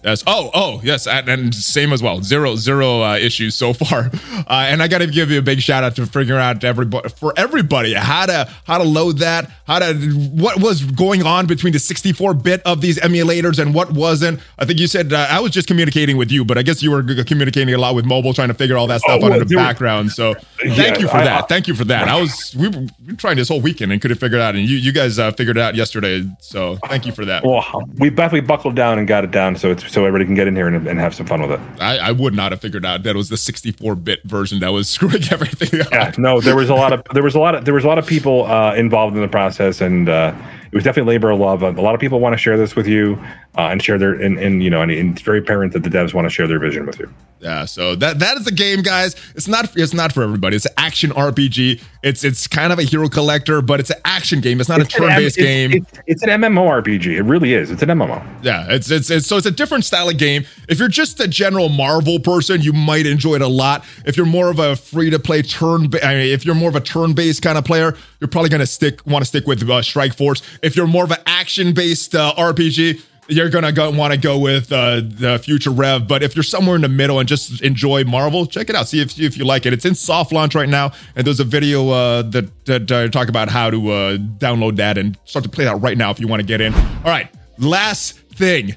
Yes. Oh, oh, yes, and, and same as well. Zero, zero uh, issues so far. Uh, and I got to give you a big shout out to figuring out everybody for everybody how to how to load that, how to what was going on between the 64 bit of these emulators and what wasn't. I think you said uh, I was just communicating with you, but I guess you were g- communicating a lot with mobile, trying to figure all that stuff Oh, out well, in the background. So thank Yeah, you for I- that. I- thank you for that. I was we were, we trying this whole weekend and couldn't figure it out, and you you guys uh, figured it out yesterday. So thank you for that. Well, we definitely buckled down and got it down so it's so everybody can get in here and, and have some fun with it. I, I would not have figured out that it was the 64-bit version that was screwing everything up. Yeah, no, there was a lot of there was a lot of there was a lot of people uh, involved in the process, and uh, it was definitely labor of love. A lot of people want to share this with you uh, and share their and, and you know, and, and it's very apparent that the devs want to share their vision with you. Yeah, so that that is the game, guys. It's not it's not for everybody. It's an action RPG. It's it's kind of a hero collector, but it's an action game. It's not It's a turn-based it's- game. It's, it's an MMORPG. It really is. It's an MMO. Yeah, it's, it's it's so it's a different style of game. If you're just a general Marvel person, you might enjoy it a lot. If you're more of a free to play turn, I mean, if you're more of a turn based kind of player, you're probably gonna stick want to stick with uh, Strike Force. If you're more of an action based uh, RPG, you're gonna go, want to go with uh, the Future Rev. But if you're somewhere in the middle and just enjoy Marvel, check it out. See if if you like it. It's in soft launch right now, and there's a video uh, that that uh, talk about how to uh, download that and start to play that right now if you want to get in. All right, last thing.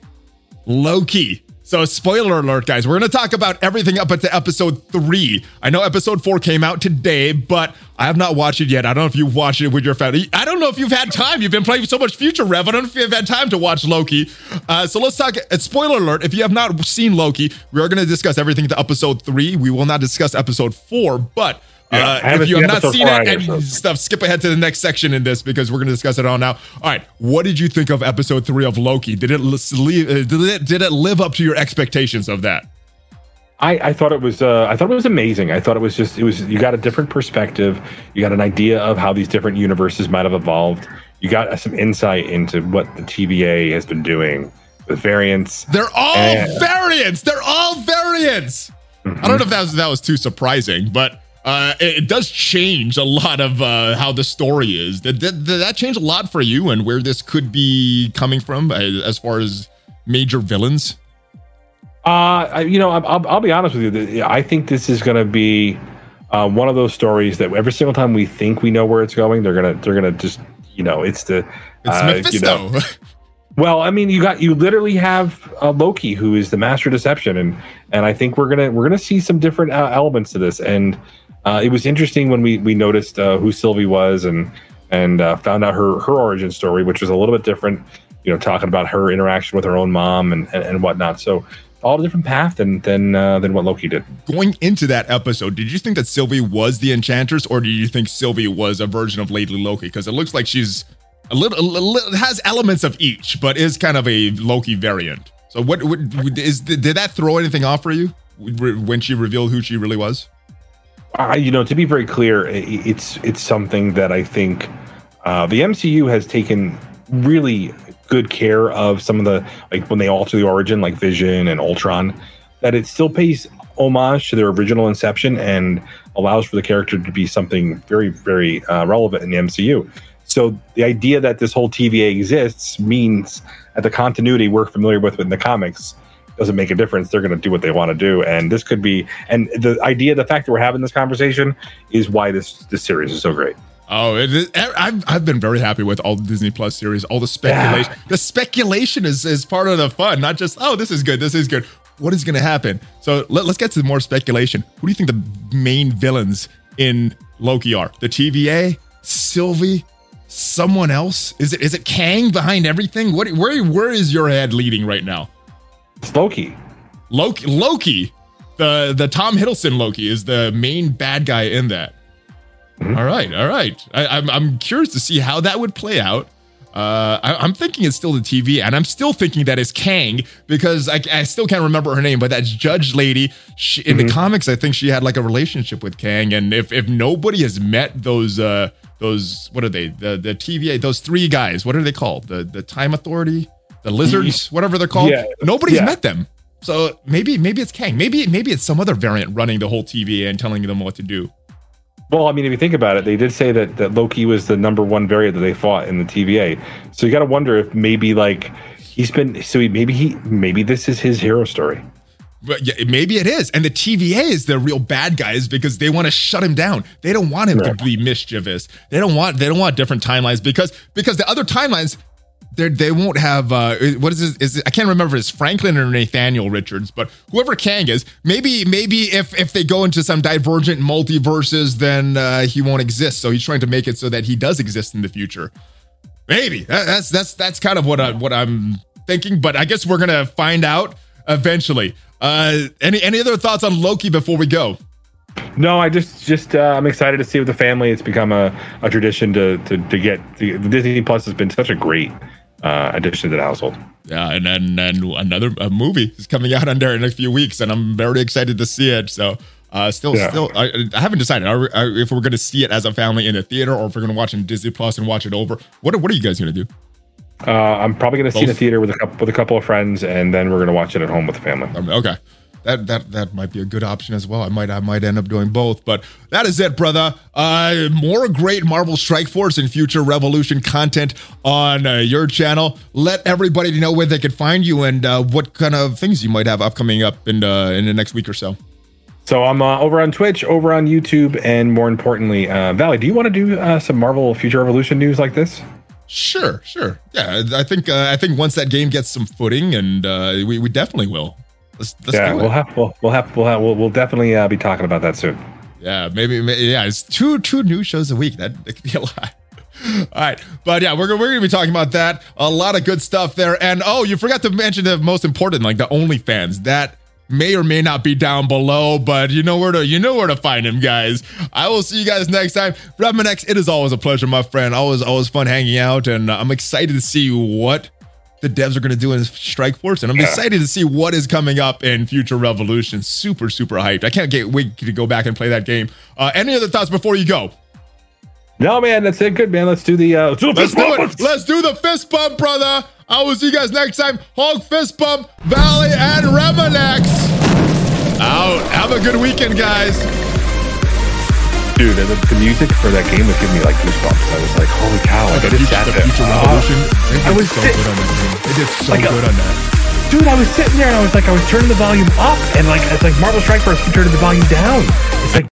Loki. So, spoiler alert, guys. We're going to talk about everything up until episode three. I know episode four came out today, but I have not watched it yet. I don't know if you've watched it with your family. I don't know if you've had time. You've been playing so much Future Rev. I don't know if you've had time to watch Loki. Uh, so, let's talk. Uh, spoiler alert. If you have not seen Loki, we are going to discuss everything to episode three. We will not discuss episode four, but. Yeah, I Uh, if you have not seen four it either, and so- stuff, skip ahead to the next section in this because we're going to discuss it all now. All right, what did you think of episode three of Loki? Did it leave, uh, did it did it live up to your expectations of that? I, I thought it was uh, I thought it was amazing. I thought it was just it was you got a different perspective. You got an idea of how these different universes might have evolved. You got uh, some insight into what the TVA has been doing with variants. They're all And- variants. They're all variants. I don't know if that was that was too surprising, but uh, it, does change a lot of uh, how the story is. Did, did, did that change a lot for you and where this could be coming from uh, as far as major villains? Uh, I- you know, I'll, I'll, I'll be honest with you. I think this is going to be uh, one of those stories that every single time we think we know where it's going, they're gonna they're gonna just you know it's the It's uh, you know, Well, I mean, you got you literally have uh, Loki, who is the master deception, and and I think we're gonna we're gonna see some different uh, elements to this. And uh, it was interesting when we we noticed uh, who Sylvie was and and uh, found out her her origin story, which was a little bit different. You know, talking about her interaction with her own mom and and, and whatnot. So all a different path than than uh, than what Loki did. Going into that episode, did you think that Sylvie was the Enchantress, or did you think Sylvie was a version of Lady Loki? Because it looks like she's a little, a little has elements of each, but is kind of a Loki variant. So, what, what is did that throw anything off for you when she revealed who she really was? I, you know, to be very clear, it's it's something that I think uh, the MCU has taken really good care of. Some of the like when they alter the origin, like Vision and Ultron, that it still pays homage to their original inception and allows for the character to be something very very uh, relevant in the MCU. So the idea that this whole TVA exists means that the continuity we're familiar with in the comics doesn't make a difference. They're going to do what they want to do, and this could be. And the idea, the fact that we're having this conversation, is why this this series is so great. Oh, it is, eh, I've I've been very happy with all the Disney Plus series, all the speculation. The speculation is is part of the fun, not just oh this is good, this is good. What is going to happen? So let, us get to more speculation. Who do you think the main villains in Loki are? The TVA, Sylvie, someone else? Is it is it Kang behind everything? What where where is your head leading right now? It's Loki. Loki Loki. the the Tom Hiddleston Loki is the main bad guy in that. Mhm. All right, all right. I, I'm I'm curious to see how that would play out. Uh, I, I'm thinking it's still the TV, and I'm still thinking that it's Kang because I, I still can't remember her name, but that's Judge Lady. She, in the Mhm. comics, I think she had like a relationship with Kang, and if if nobody has met those uh those what are they the the TVA those three guys what are they called the the Time Authority the lizards whatever they're called Yeah. nobody's Yeah. met them so maybe maybe it's Kang maybe maybe it's some other variant running the whole TVA and telling them what to do Well, I mean, if you think about it, they did say that, that Loki was the number one variant that they fought in the TVA. So you got to wonder if maybe like he's been so he, maybe he maybe this is his hero story. But yeah, maybe it is. And the TVA is the real bad guys because they want to shut him down. They don't want him Right. to be mischievous. They don't want they don't want different timelines because because the other timelines they they won't have uh what is this is it, I can't remember it's Franklin or Nathaniel Richards, but whoever Kang is, maybe maybe if if they go into some divergent multiverses, then uh, he won't exist. So he's trying to make it so that he does exist in the future. Maybe That- that's that's that's kind of what I what I'm thinking. But I guess we're gonna find out eventually. Uh, any any other thoughts on Loki before we go? No, I just just uh, I'm excited to see with the family. It's become a, a tradition to to to get the Disney Plus has been such a great uh, addition to the household. Yeah, and then and another a movie is coming out under in a few weeks, and I'm very excited to see it. So. Uh, still, Yeah. still, I, I haven't decided are, are, if we're going to see it as a family in the theater or if we're going to watch it in Disney Plus and watch it over. What are, what are you guys going to do? Uh, I'm probably going to see it in the theater with a couple with a couple of friends, and then we're going to watch it at home with the family. Okay. That, that that might be a good option as well. I might I might end up doing both, but that is it, brother. Uh, more great Marvel Strike Force and future Revolution content on uh, your channel. Let everybody know where they could find you and uh, what kind of things you might have upcoming up in uh, in the next week or so. So I'm uh, over on Twitch, over on YouTube, and more importantly, uh, Valley. Do you want to do uh, some Marvel Future Revolution news like this? Sure, sure. Yeah, I think uh, I think once that game gets some footing, and uh, we we definitely will. Let's let's yeah, do it. we'll have we'll, we'll have we'll have we'll, we'll definitely uh, be talking about that soon. Yeah, maybe, may yeah, it's two two new shows a week. That, could be a lot. All right, but yeah, we're, we're gonna be talking about that. A lot of good stuff there, and oh, you forgot to mention the most important, like the OnlyFans. That may or may not be down below, but you know where to you know where to find him, guys. I will see you guys next time. Reminex, it is always a pleasure, my friend. Always always fun hanging out, and uh, I'm excited to see what the devs are going to do in Strike Force, and I'm Yeah. excited to see what is coming up in Future Revolution. Super, super hyped. I can't get wait to go back and play that game. Uh, any other thoughts before you go? No, man, that's it. Good, man. Let's do the uh, let's do the Let's fist do bump. it. Let's do the fist bump, brother. I will see you guys next time. Hulk fist bump, Valley and Reminex. Out. Have a good weekend, guys. Dude, the, the music for that game was giving me like goosebumps. I was like, holy cow! Like, I just sat there. Oh. They I did was so sit- good on that game. They did so Like good on that. dude, I was sitting there and I was like, I was turning the volume up, and like, it's like Marvel Strike Force, you turning the volume down. It's like